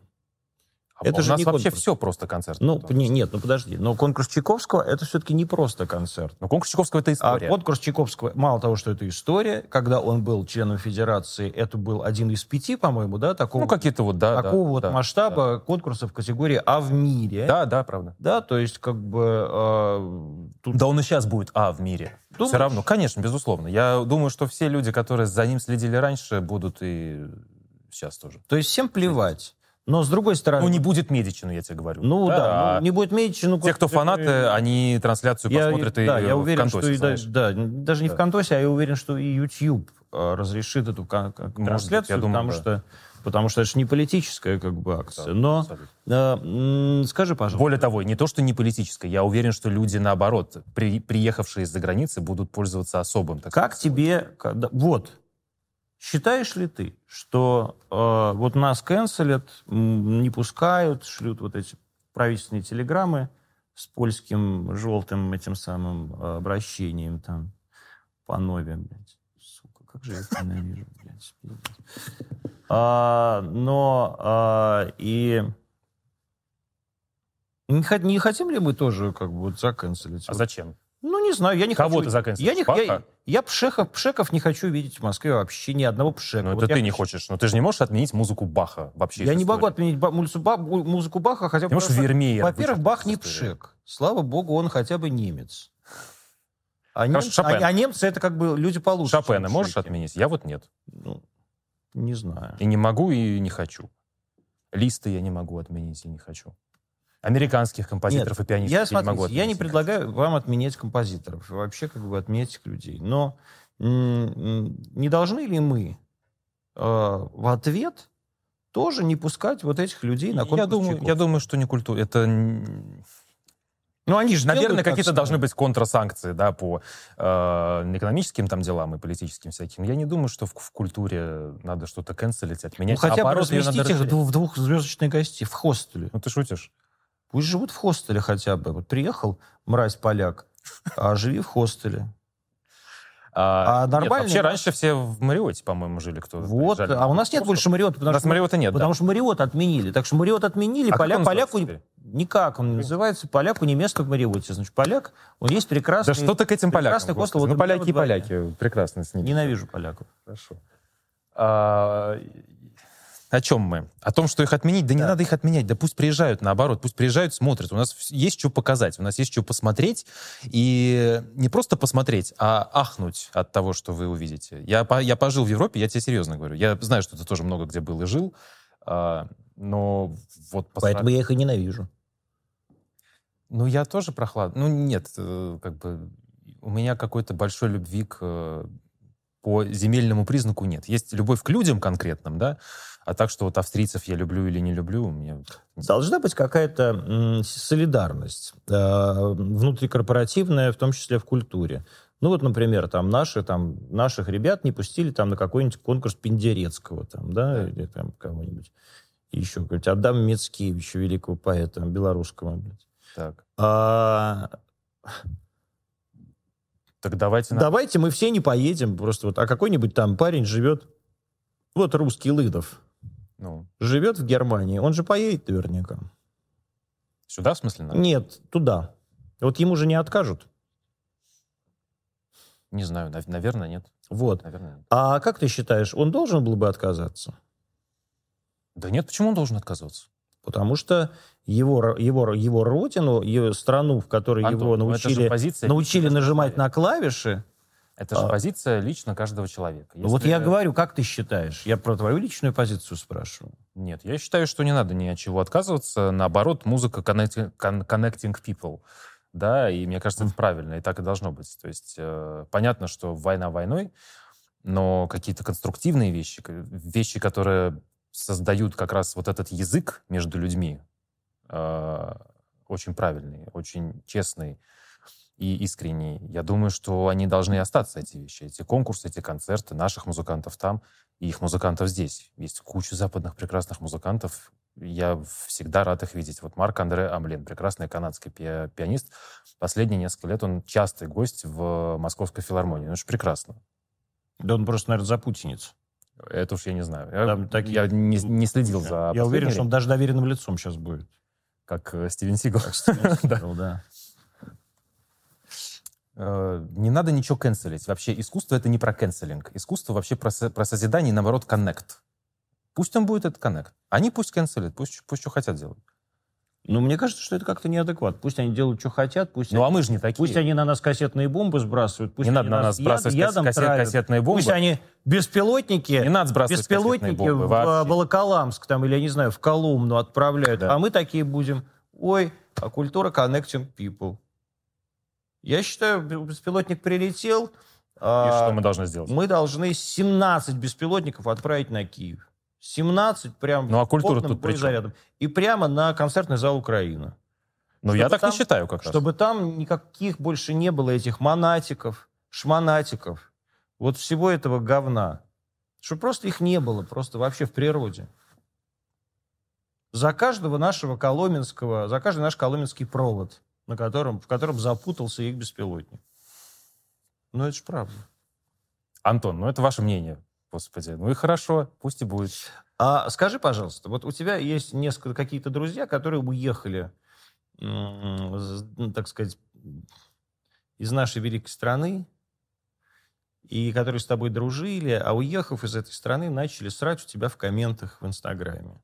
А это у же нас не вообще конкурс. все просто концерт. Ну, не- нет, ну подожди. Но конкурс Чайковского это все-таки не просто концерт. Но конкурс Чайковского — это А история. конкурс Чайковского, мало того, что это история, когда он был членом Федерации, это был один из пяти, по-моему, да, такого, ну, какие-то вот, да, да, такого вот да, масштаба конкурсов категории А в мире. Да, да, правда. Да, то есть как бы э, тут Да он и сейчас будет А в мире. Думаешь? Все равно, конечно, безусловно. Я думаю, что все люди, которые за ним следили раньше, будут и сейчас тоже. То есть всем плевать. Но с другой стороны... Ну, не будет Медичи, ну, я тебе говорю. Ну да, а ну, не будет Медичи. Ну, те, кто фанаты, э, они трансляцию я, посмотрят и да, я в уверен, Контосе, что и да, да, даже не в Да. Контосе, а я уверен, что и YouTube э, разрешит эту кон- быть, трансляцию, я думаю, потому да. что потому что это же не политическая как бы акция. Да, Но э, скажи, пожалуйста, Более того, не то, что не политическое, я уверен, что люди, наоборот, при- приехавшие из-за границы, будут пользоваться особым. так как сказать, тебе, когда- вот, считаешь ли ты, что э, вот нас канцелят, не пускают, шлют вот эти правительственные телеграммы с польским желтым этим самым э, обращением там по нове, блядь. Сука, как же я их ненавижу, блядь. А, но а, и не, не хотим ли мы тоже как бы вот заканцелить? А Вот зачем? Ну, не знаю, я не Кого хочу... ты заканцелишь? Я, не, я, я пшеков, пшеков не хочу видеть в Москве вообще ни одного пшека. Ну, Вот это ты не хочу- хочешь. Но ты же не можешь отменить музыку Баха вообще. Я не могу отменить ба- музыку, Ба- му- музыку Баха, хотя Не можешь Вермеера Во-первых, Бах не пшек. Слава богу, он хотя бы немец. А, Хорошо, немцы, Шопен. а- а немцы это как бы люди получше. Шопена можешь отменить? Я вот нет. Ну, не знаю. И не могу, и не хочу. Листы я не могу отменить и не хочу. Американских композиторов Нет, и пианистов я, я, не могу смотрите, я не предлагаю вам отменять композиторов, вообще как бы отменять этих людей. Но не должны ли мы э, в ответ тоже не пускать вот этих людей на Я конкурс думаю, Чайковского? я думаю, что не культура. Это, Ну, они же наверное, какие-то должны быть контрсанкции, да, по э, экономическим там делам и политическим всяким. Я не думаю, что в, в культуре надо что-то канцелить, Ну, отменять. хотя бы Наоборот, её надо разместить их в двухзвездочной гости, в хостеле. Ну, ты шутишь? Пусть живут в хостеле хотя бы. Вот приехал мразь-поляк, а живи в хостеле. А нет, нормальные вообще раньше все в Мариоте, по-моему, жили кто Вот. приезжали. А у нас нет больше Мариота, У потому нас что Мариота нет, Потому да. что Мариот отменили. Так что Мариот отменили, А как поля- он поляку... Никак он называется. Поляку не место в Мариоте. Значит, поляк, он есть прекрасный... Да что ты к этим полякам? хостел. господи? Вот Ну, поляки и поляки. Прекрасно с ними. Ненавижу поляков. Хорошо. А, о чем мы? О том, что их отменить? Да не Да. надо их отменять. Да пусть приезжают, наоборот. Пусть приезжают, смотрят. У нас есть что показать. У нас есть что посмотреть. И не просто посмотреть, а ахнуть от того, что вы увидите. Я, я пожил в Европе, я тебе серьезно говорю. Я знаю, что ты тоже много где был и жил. а, но вот... по Поэтому я их и ненавижу. Ну, я тоже прохлад. Ну, нет, э, как бы у меня какой-то большой любви к э, по земельному признаку нет. Есть любовь к людям конкретным, да, а так, что вот австрийцев я люблю или не люблю, мне... Должна быть какая-то солидарность э, внутрикорпоративная, в том числе в культуре. Ну вот, например, там наши, там, наших ребят не пустили там на какой-нибудь конкурс Пендерецкого, там, да, или там кого-нибудь еще, какой-нибудь Адам Мицкевича, великого поэта белорусского. блядь. Так, А, так давайте... Давайте мы все не поедем, просто вот, а какой-нибудь там парень живет, вот русский Лыдов, Ну, живет в Германии, он же поедет наверняка. сюда, в смысле, надо? Нет, туда. Вот ему же не откажут. Не знаю, нав- наверное, нет. Вот. Наверное, нет. А как ты считаешь, он должен был бы отказаться? Да нет, почему он должен отказываться? Потому что его, его, его родину, его страну, в которой Антон, его ну научили, позиция научили нажимать на клавиши, Это же а- позиция лично каждого человека. ну вот Если- я говорю, как ты считаешь? Я про твою личную позицию спрашиваю. Нет, я считаю, что не надо ни от чего отказываться. Наоборот, музыка connecting, con- connecting people. Да, и мне кажется, это правильно, и так и должно быть. То есть э, понятно, что война войной, но какие-то конструктивные вещи, вещи, которые создают как раз вот этот язык между людьми, э, очень правильный, очень честный и искренний. Я думаю, что они должны остаться, эти вещи. Эти конкурсы, эти концерты наших музыкантов там и их музыкантов здесь. Есть куча западных прекрасных музыкантов. Я всегда рад их видеть. Вот Марк Андре Амлин, прекрасный канадский пи- пианист. Последние несколько лет он частый гость в Московской филармонии. Ну, это же прекрасно. Да он просто, наверное, запутинец. Это уж я не знаю. Я, Там такие- я не, не следил за Я уверен, что он даже доверенным лицом сейчас будет. как э, Стивен Сигал. Да. Э, Не надо ничего канцелить. Вообще искусство это не про канцелинг. Искусство вообще про, со- про созидание, наоборот, коннект. Пусть он будет этот коннект. Они пусть канцелят, пусть, пусть что хотят делать. Но мне кажется, что это как-то неадекватно. Пусть они делают, что хотят, пусть, Ну а они, мы же не такие. пусть они на нас кассетные бомбы сбрасывают, пусть не надо на нас яд- сбрасывать ядом кассет- травят. кассетные бомбы. Пусть они беспилотники, Не надо сбрасывать беспилотники бомбы в а, вообще. Волоколамск там, или, я не знаю, в Коломну отправляют, Да. а мы такие будем, ой, а культура connecting people. Я считаю, беспилотник прилетел, И а, что мы должны сделать? мы должны 17 беспилотников отправить на Киев. 17 прям Ну, а культура тут при чем? боезарядом. И прямо на концертный зал Украины. Ну, я чтобы так там- не считаю как раз. Чтобы там никаких больше не было этих монатиков, шмонатиков, вот всего этого говна. Чтобы просто их не было, просто вообще в природе. За каждого нашего коломенского, за каждый наш коломенский провод, на котором, в котором запутался их беспилотник. Ну, это же правда. Антон, ну это ваше мнение. Господи, ну и хорошо, пусть и будет. А скажи, пожалуйста, вот у тебя есть несколько какие-то друзья, которые уехали, ну, так сказать, из нашей великой страны, и которые с тобой дружили, а уехав из этой страны, начали срать у тебя в комментах в Инстаграме.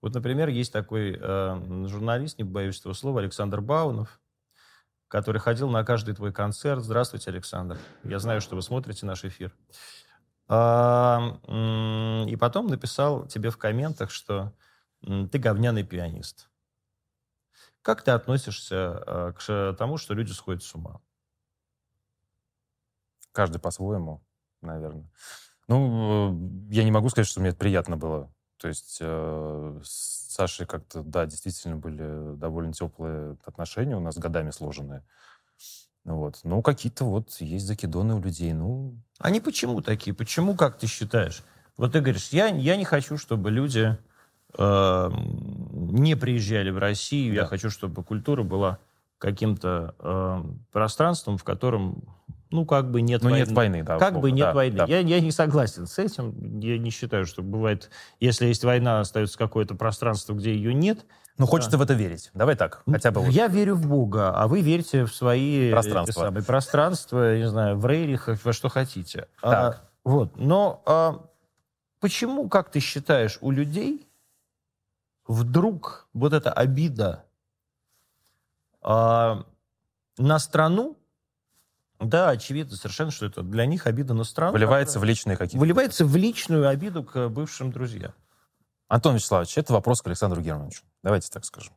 Вот, например, есть такой э, журналист, не боюсь этого слова, Александр Баунов, который ходил на каждый твой концерт. Здравствуйте, Александр. Я знаю, что вы смотрите наш эфир. А, И потом написал тебе в комментах, что ты говняный пианист. Как ты относишься э, к тому, что люди сходят с ума? Каждый по-своему, наверное. Ну, э, я не могу сказать, что мне это приятно было. То есть э, с Сашей как-то, да, действительно были довольно теплые отношения у нас годами сложенные. Вот. Ну, какие-то вот есть закидоны у людей. Ну... Они почему такие? Почему, как ты считаешь? Вот ты говоришь, я, я не хочу, чтобы люди э, не приезжали в Россию. Да. Я хочу, чтобы культура была каким-то э, пространством, в котором, ну, как бы нет ну, войны. нет войны, да. Как бы нет да, войны. Да. Я, я не согласен с этим. Я не считаю, что бывает, если есть война, остается какое-то пространство, где ее нет. Ну, хочется да. в это верить. Давай так, хотя бы. Вот. Я верю в Бога, а вы верите в свои пространства, самые, пространства не знаю, в Рейрихах, во что хотите. А, вот. Но а, почему, как ты считаешь, у людей вдруг вот эта обида а, на страну, да, очевидно совершенно, что это для них обида на страну. Выливается в личные какие-то. Выливается в личную обиду к бывшим друзьям. Антон Вячеславович, это вопрос к Александру Германовичу. Давайте так скажем.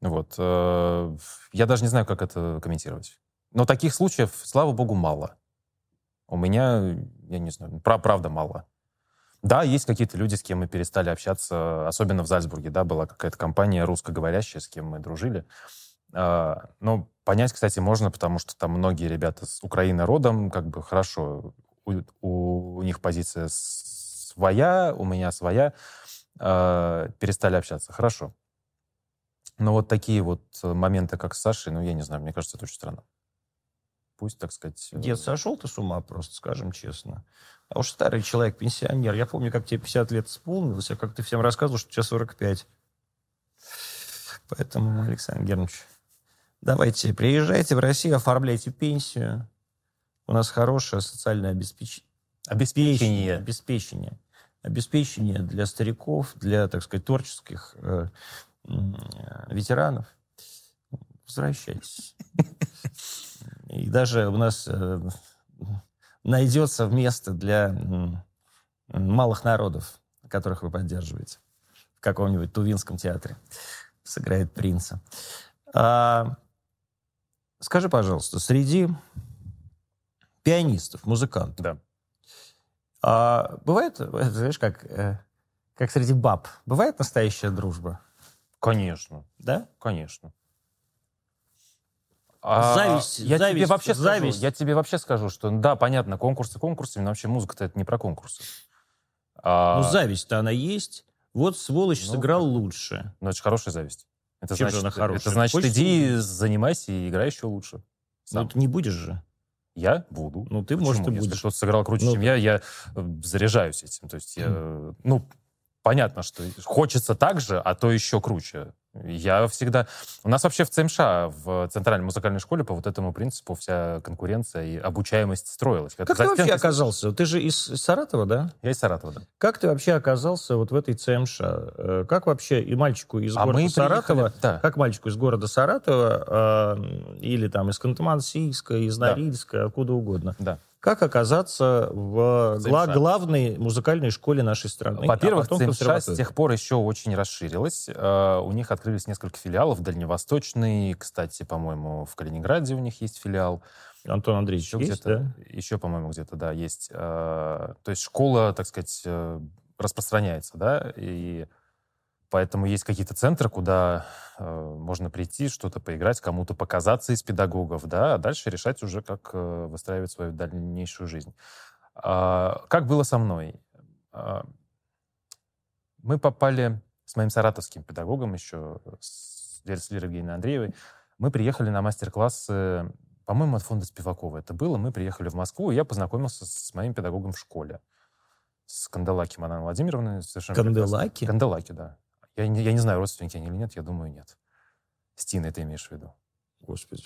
Вот. Э, я даже не знаю, как это комментировать. Но таких случаев, слава богу, мало. У меня, я не знаю, правда мало. Да, есть какие-то люди, с кем мы перестали общаться, особенно в Зальцбурге, да, была какая-то компания русскоговорящая, с кем мы дружили. А, но понять, кстати, можно, потому что там многие ребята с Украины родом, как бы хорошо, у, у, них позиция своя, у меня своя, а, перестали общаться, хорошо. Но вот такие вот моменты, как с Сашей, ну, я не знаю, мне кажется, это очень странно. Пусть, так сказать... Дед, сошел ты с ума просто, скажем честно. А уж старый человек, пенсионер. Я помню, как тебе 50 лет исполнилось, а как ты всем рассказывал, что тебе 45. Поэтому, Александр Германович, давайте, приезжайте в Россию, оформляйте пенсию. У нас хорошее социальное обеспеч... обеспечение. Обеспечение. Обеспечение для стариков, для, так сказать, творческих э, э, ветеранов. Возвращайтесь. И даже у нас э, найдется место для малых народов, которых вы поддерживаете. В каком-нибудь Тувинском театре сыграет принца. А, скажи, пожалуйста, среди пианистов, музыкантов, да. а, бывает, знаешь, как, э, как среди баб, бывает настоящая дружба? Конечно. Да? Конечно. А, зависть, я зависть, тебе вообще зависть. Скажу, я тебе вообще скажу, что да, понятно, конкурсы конкурсами, но вообще музыка-то это не про конкурсы. А... Ну, зависть-то она есть. Вот сволочь ну, сыграл лучше. Ну, это же хорошая зависть. Это Чем значит, она хорошая? Это значит, Хочешь иди, занимайся и играй еще лучше. Сам. Ну, ты не будешь же. Я буду. Ну, ты, Почему? может, и будешь. Если кто-то сыграл круче, ну, чем я, я э, заряжаюсь этим. То есть я, ну, понятно, что хочется так же, а то еще круче. Я всегда... У нас вообще в ЦМШ, в Центральной музыкальной школе, по вот этому принципу вся конкуренция и обучаемость строилась. Как ты вообще оказался? Ты же из Саратова, да? Я из Саратова, да. Как ты вообще оказался вот в этой ЦМШ? Э, как вообще и мальчику из а города Саратова, да. как мальчику из города Саратова, э, или там из Кантамансийска, из Норильска, да. откуда угодно, да как оказаться в гла- главной музыкальной школе нашей страны. А Во-первых, а ЦМШ с тех пор еще очень расширилась. Uh, у них открылись несколько филиалов. Дальневосточный, кстати, по-моему, в Калининграде у них есть филиал. Антон Андреевич еще есть, где-то, да? Еще, по-моему, где-то, да, есть. Uh, то есть школа, так сказать, uh, распространяется, да, и Поэтому есть какие-то центры, куда э, можно прийти, что-то поиграть, кому-то показаться из педагогов, да, а дальше решать уже, как э, выстраивать свою дальнейшую жизнь. А, как было со мной? А, мы попали с моим саратовским педагогом еще, с Лерой Евгенией Андреевой, мы приехали на мастер-классы, по-моему, от фонда Спивакова это было. Мы приехали в Москву, и я познакомился с моим педагогом в школе. С Канделаки Мананой Владимировной. Совершенно Канделаки? Канделаки, да. Я не, я не знаю, родственники они или нет, я думаю, нет. С Тиной ты имеешь в виду? Господи,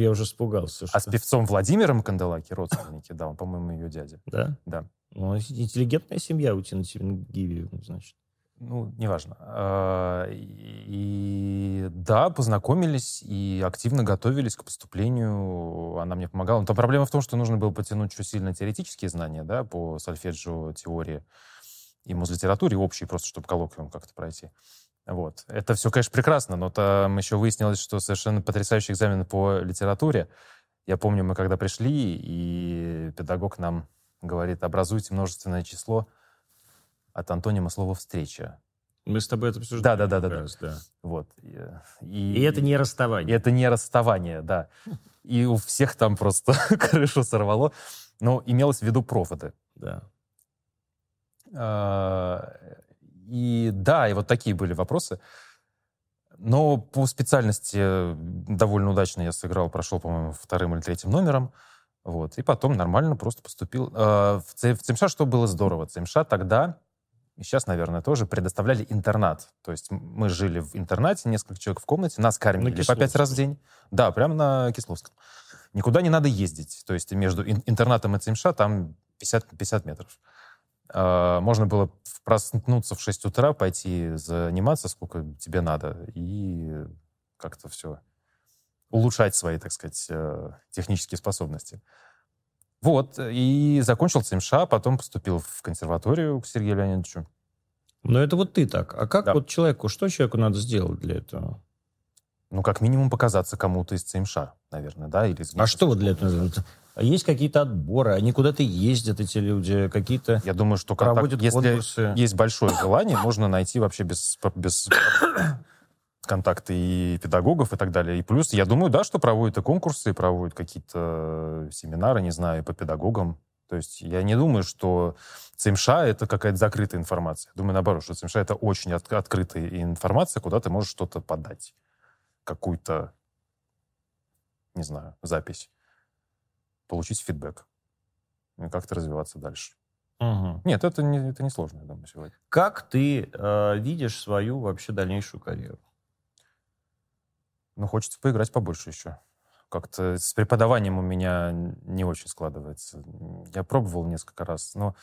я уже испугался. Что... А с певцом Владимиром Канделаки родственники, да, он, по-моему, ее дядя. Да? Да. Ну, интеллигентная семья у Тины Тимгиевны, значит. Ну, неважно. А, и да, познакомились и активно готовились к поступлению. Она мне помогала. Но там проблема в том, что нужно было потянуть чуть сильно теоретические знания, да, по сольфеджио теории. И музлитературе общей, просто чтобы коллоквиум как-то пройти. Вот. Это все, конечно, прекрасно, но там еще выяснилось, что совершенно потрясающий экзамен по литературе. Я помню, мы когда пришли, и педагог нам говорит, образуйте множественное число от антонима слова «встреча». Мы с тобой это обсуждали. Да, да, да, да, раз, да. Вот. И, и это не И расставание. это не расставание, да. И у всех там просто крышу сорвало. Но имелось в виду проводы. Да. А, И да, и вот такие были вопросы. Но по специальности довольно удачно я сыграл, прошел, по-моему, вторым или третьим номером. Вот. И потом нормально просто поступил. А, В ЦМШ что было здорово? ЦМШ тогда, и сейчас, наверное, тоже предоставляли интернат. То есть мы жили в интернате, несколько человек в комнате, нас кормили по пять раз в день. Да, прямо на Кисловском. Никуда не надо ездить. То есть между ин- интернатом и ЦМШ там 50, 50 метров. А, Можно было проснуться в 6 утра, пойти заниматься, сколько тебе надо, и как-то все улучшать свои, так сказать, э, технические способности. Вот, и закончил ЦМШ, потом поступил в консерваторию к Сергею Леонидовичу. Но это вот ты так. А как Да. вот человеку, что человеку надо сделать для этого? Ну, как минимум, показаться кому-то из ЦМШ, наверное, да? Или из А что вот для этого? Есть какие-то отборы, они куда-то ездят, эти люди, какие-то Я думаю, что контакт- проводят если конкурсы. есть большое желание, можно найти вообще без, без контакты и педагогов и так далее. И плюс, я думаю, да, что проводят и конкурсы, и проводят какие-то семинары, не знаю, по педагогам. То есть я не думаю, что ЦМШ — это какая-то закрытая информация. Думаю, наоборот, что ЦМШ — это очень от- открытая информация, куда ты можешь что-то подать. Какую-то, не знаю, запись. Получить фидбэк. И как-то развиваться дальше. Мгм. Нет, это не, это не сложно, я думаю, сегодня. Как ты э, видишь свою вообще дальнейшую карьеру? Ну, хочется поиграть побольше еще. Как-то с преподаванием у меня не очень складывается. Я пробовал несколько раз, но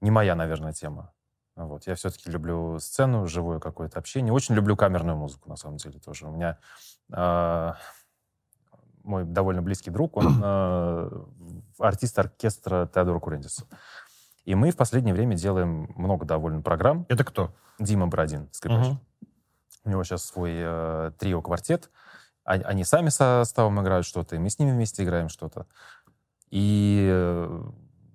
не моя, наверное, тема. Вот. Я все-таки люблю сцену, живое какое-то общение. Очень люблю камерную музыку, на самом деле, тоже. У меня а, мой довольно близкий друг, он а, артист оркестра Теодора Курендиса. И мы в последнее время делаем много довольно программ. Это кто? Дима Бородин, скрипач. У него сейчас свой э, трио-квартет. А- Они сами составом играют что-то, и мы с ними вместе играем что-то. И э,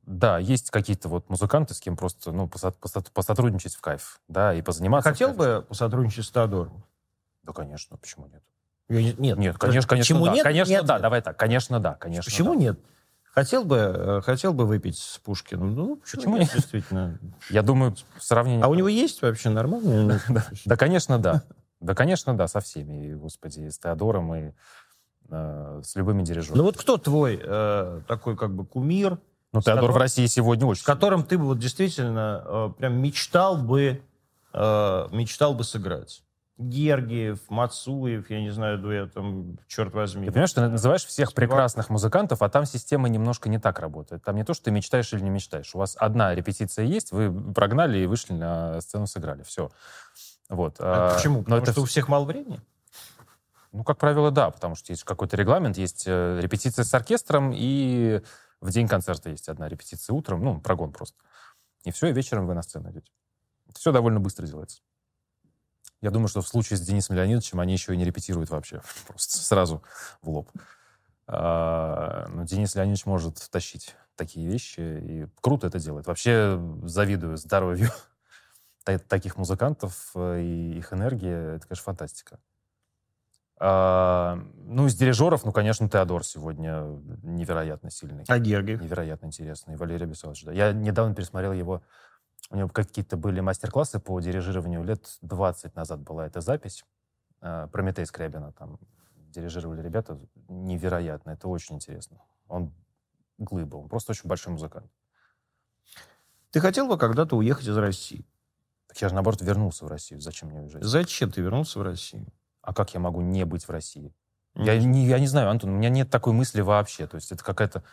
да, есть какие-то вот музыканты, с кем просто ну, посо- посо- посотрудничать в кайф, да, и позаниматься. Хотел бы сотрудничать с Теодором? Да, конечно, почему нет? Я не- Нет, Нет, конечно, конечно, Почему да. нет? Конечно, Нет, да, нет. давай так, конечно, да, конечно. Почему да. нет? Хотел бы, э, хотел бы выпить с Пушкиным. Ну, почему, Почему нет, нет? действительно. Я думаю, сравнение... А у него есть вообще нормально? Да, конечно, да. Да, конечно, да, со всеми, и, господи, и с Теодором, и э, с любыми дирижерами. Ну вот кто твой э, такой как бы кумир, Ну, Теодор в России сегодня очень... с которым ты бы вот действительно э, прям мечтал бы, э, мечтал бы сыграть? Гергиев, Мацуев, я не знаю, дуэтом, черт возьми. Ты понимаешь, ты называешь всех прекрасных музыкантов, а там система немножко не так работает. Там не то, что ты мечтаешь или не мечтаешь. У вас одна репетиция есть, вы прогнали и вышли на сцену, сыграли. Все. Вот. А А, Почему? Но Потому это, что у всех мало времени? ну, как правило, да, потому что есть какой-то регламент, есть э, репетиция с оркестром, и в день концерта есть одна репетиция утром, ну, прогон просто. И все, и вечером вы на сцену идете. Все довольно быстро делается. Я думаю, что в случае с Денисом Леонидовичем они еще и не репетируют вообще. Просто сразу в лоб. А, Но Денис Леонидович может втащить такие вещи, и круто это делает. Вообще завидую здоровью та- таких музыкантов э, и их энергии. Это, конечно, фантастика. А, Ну, из дирижеров, ну, конечно, Теодор сегодня невероятно сильный. А Гергиев? Невероятно интересный. Валерий Бесович, да. Я недавно пересмотрел его. У него какие-то были мастер-классы по дирижированию. Лет 20 назад была эта запись. Э, Прометей Скрябина там дирижировали ребята. Невероятно. Это очень интересно. Он глыба. Он просто очень большой музыкант. Ты хотел бы когда-то уехать из России? Так я же, наоборот, вернулся в Россию. Зачем мне уезжать? Зачем ты вернулся в Россию? А как я могу не быть в России? Я не, я не знаю, Антон, у меня нет такой мысли вообще. То есть это какая-то...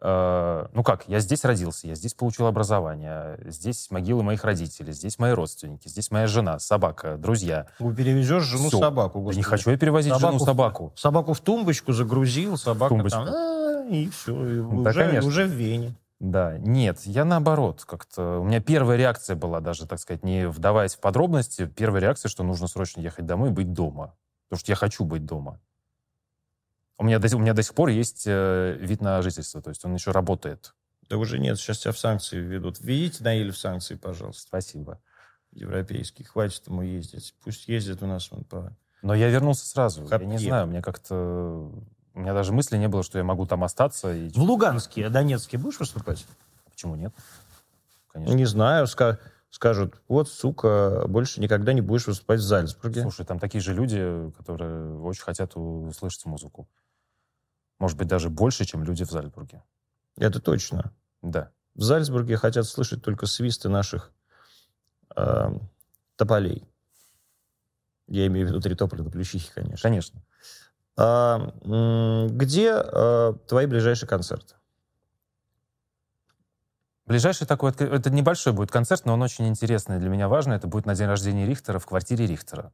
э, ну как, я здесь родился, я здесь получил образование, здесь могилы моих родителей, здесь мои родственники, здесь моя жена, собака, друзья. Ну, перевезешь жену Всё. собаку. Да господи. не хочу я перевозить Собаку жену в- собаку. Собаку в тумбочку загрузил, собака Тумбочку. там, «А, и все, Да, уже, конечно. уже в Вене. Да, нет, я наоборот, как-то... У меня первая реакция была даже, так сказать, не вдаваясь в подробности, первая реакция, что нужно срочно ехать домой и быть дома. Потому что я хочу быть дома. У меня до, у меня до сих пор есть э, вид на жительство, то есть он еще работает. Да уже нет, сейчас тебя в санкции ведут. Введите Наиль в санкции, пожалуйста. Спасибо. Европейские. Хватит ему ездить. Пусть ездит у нас вон по... Но я вернулся сразу. Хапье. Я не знаю, мне как-то... У меня даже мысли не было, что я могу там остаться. И... В Луганске, Донецке будешь выступать? Почему нет? Конечно. Не знаю, ска- скажут, вот, сука, больше никогда не будешь выступать в Зальцбурге. Слушай, там такие же люди, которые очень хотят услышать музыку. Может быть, даже больше, чем люди в Зальцбурге. Это точно. Да. В Зальцбурге хотят слышать только свисты наших э, тополей. Я имею в виду три тополя до плющихи, конечно. Конечно. А, где э, твои ближайшие концерты? Ближайший такой, это небольшой будет концерт, но он очень интересный, для меня важный. Это будет на день рождения Рихтера в квартире Рихтера.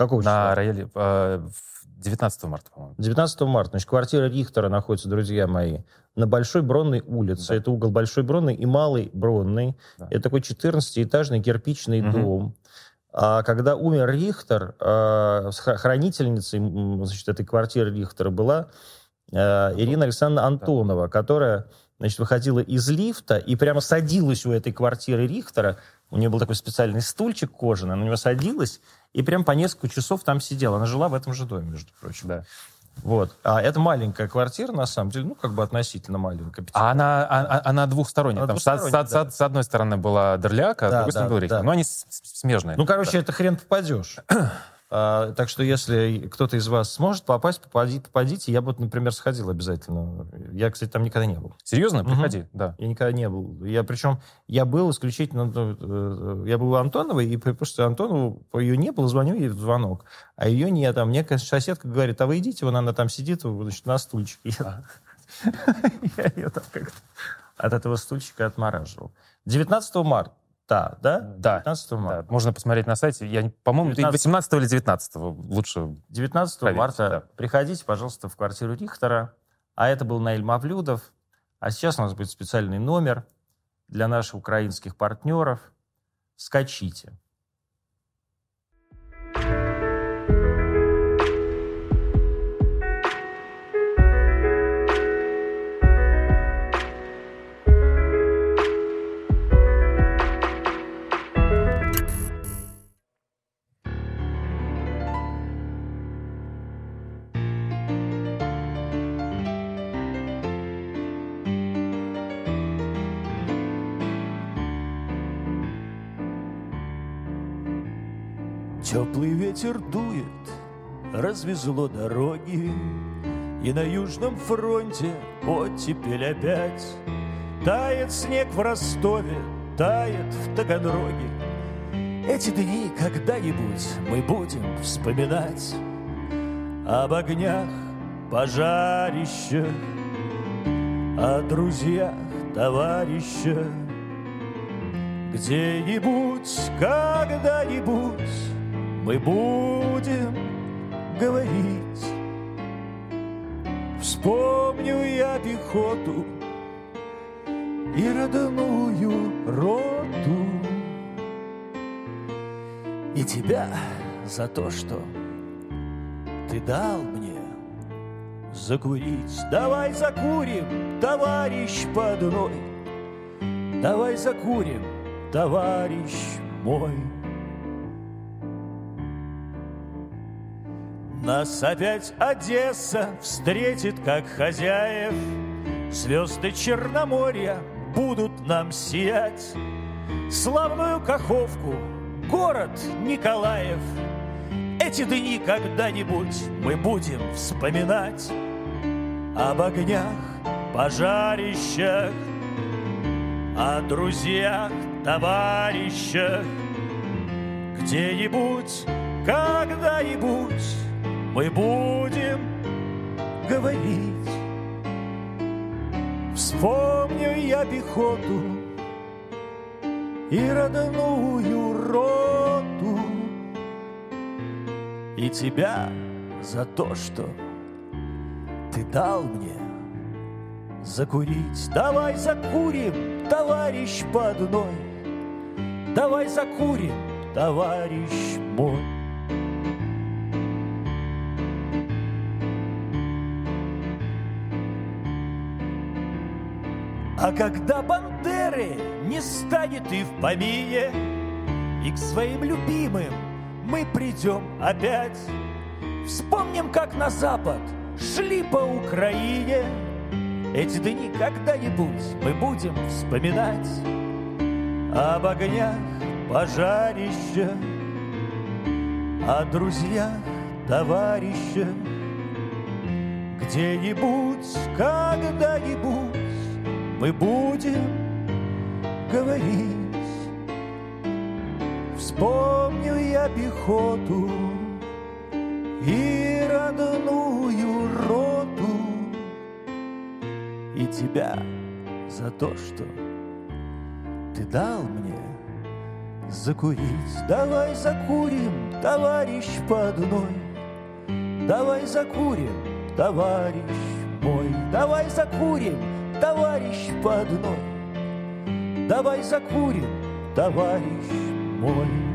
Какого На числа? э, в 19 марта, по-моему. 19 марта. Значит, квартира Рихтера находится, друзья мои, на Большой Бронной улице. Да. Это угол Большой Бронной и Малой Бронной. Да. Это такой 14-этажный кирпичный Мгм. дом. А когда умер Рихтер, э, хранительницей значит, этой квартиры Рихтера была э, Ирина Александровна Антонова, которая значит, выходила из лифта и прямо садилась у этой квартиры Рихтера. У нее был такой специальный стульчик кожаный, она на него садилась и прям по несколько часов там сидела. Она жила в этом же доме, между прочим. Да. Вот. А это маленькая квартира, на самом деле, ну, как бы относительно маленькая. А она, а- а- она двухсторонняя. Она Там с, двухсторонняя, с- с одной стороны была Дерляк, а с Да, другой стороны да, был Рихтер. да. Но они с- с- смежные. Ну, короче, это хрен попадешь. А, так что, если кто-то из вас сможет попасть, попади- попадите. Я бы, например, сходил обязательно. Я, кстати, там никогда не был. Серьезно? Приходи, да. Я никогда не был. Я причем, я был исключительно, ну, э, я был у Антоновой, и потому что Антонову, ее не было, звоню ей в звонок, а ее нет. А мне, конечно, соседка говорит, а вы идите, вон она там сидит, значит, на стульчике. Я ее там как-то от этого стульчика отмораживал. 19 марта, да? Да. 19 марта. Да, можно посмотреть на сайте. Я, по-моему, 19. 18 или 19 лучше. 19 Проверьте, марта да. приходите, пожалуйста, в квартиру Рихтера. А это был Наиль Мавлюдов. А сейчас у нас будет специальный номер для наших украинских партнеров. Скачите. Ветер дует, развезло дороги, И на Южном фронте оттепель опять. Тает снег в Ростове, тает в Таганроге. Эти дни когда-нибудь мы будем вспоминать Об огнях, пожарищах, О друзьях, товарищах. Где-нибудь, когда-нибудь мы будем говорить. Вспомню я пехоту и родную роту. И тебя за то, что ты дал мне закурить. Давай закурим, товарищ по одной. Давай закурим, товарищ мой. Нас опять Одесса встретит как хозяев. Звезды Черноморья будут нам сиять. Славную Каховку, город Николаев. Эти дни когда-нибудь мы будем вспоминать Об огнях, пожарищах, О друзьях, товарищах. Где-нибудь, когда-нибудь мы будем говорить. Вспомню я пехоту и родную роту, и тебя за то, что ты дал мне закурить. Давай закурим, товарищ по одной. Давай закурим, товарищ мой. А когда Бандеры не станет и в помине, И к своим любимым мы придем опять, Вспомним, как на запад шли по Украине, Эти дни когда-нибудь мы будем вспоминать. Об огнях пожарища, О друзьях товарища, Где-нибудь, когда-нибудь мы будем говорить. Вспомню я пехоту и родную роту и тебя за то, что ты дал мне закурить. Давай закурим, товарищ по одной. Давай закурим, товарищ мой. Давай закурим, товарищ по одной. Давай закурим, товарищ мой.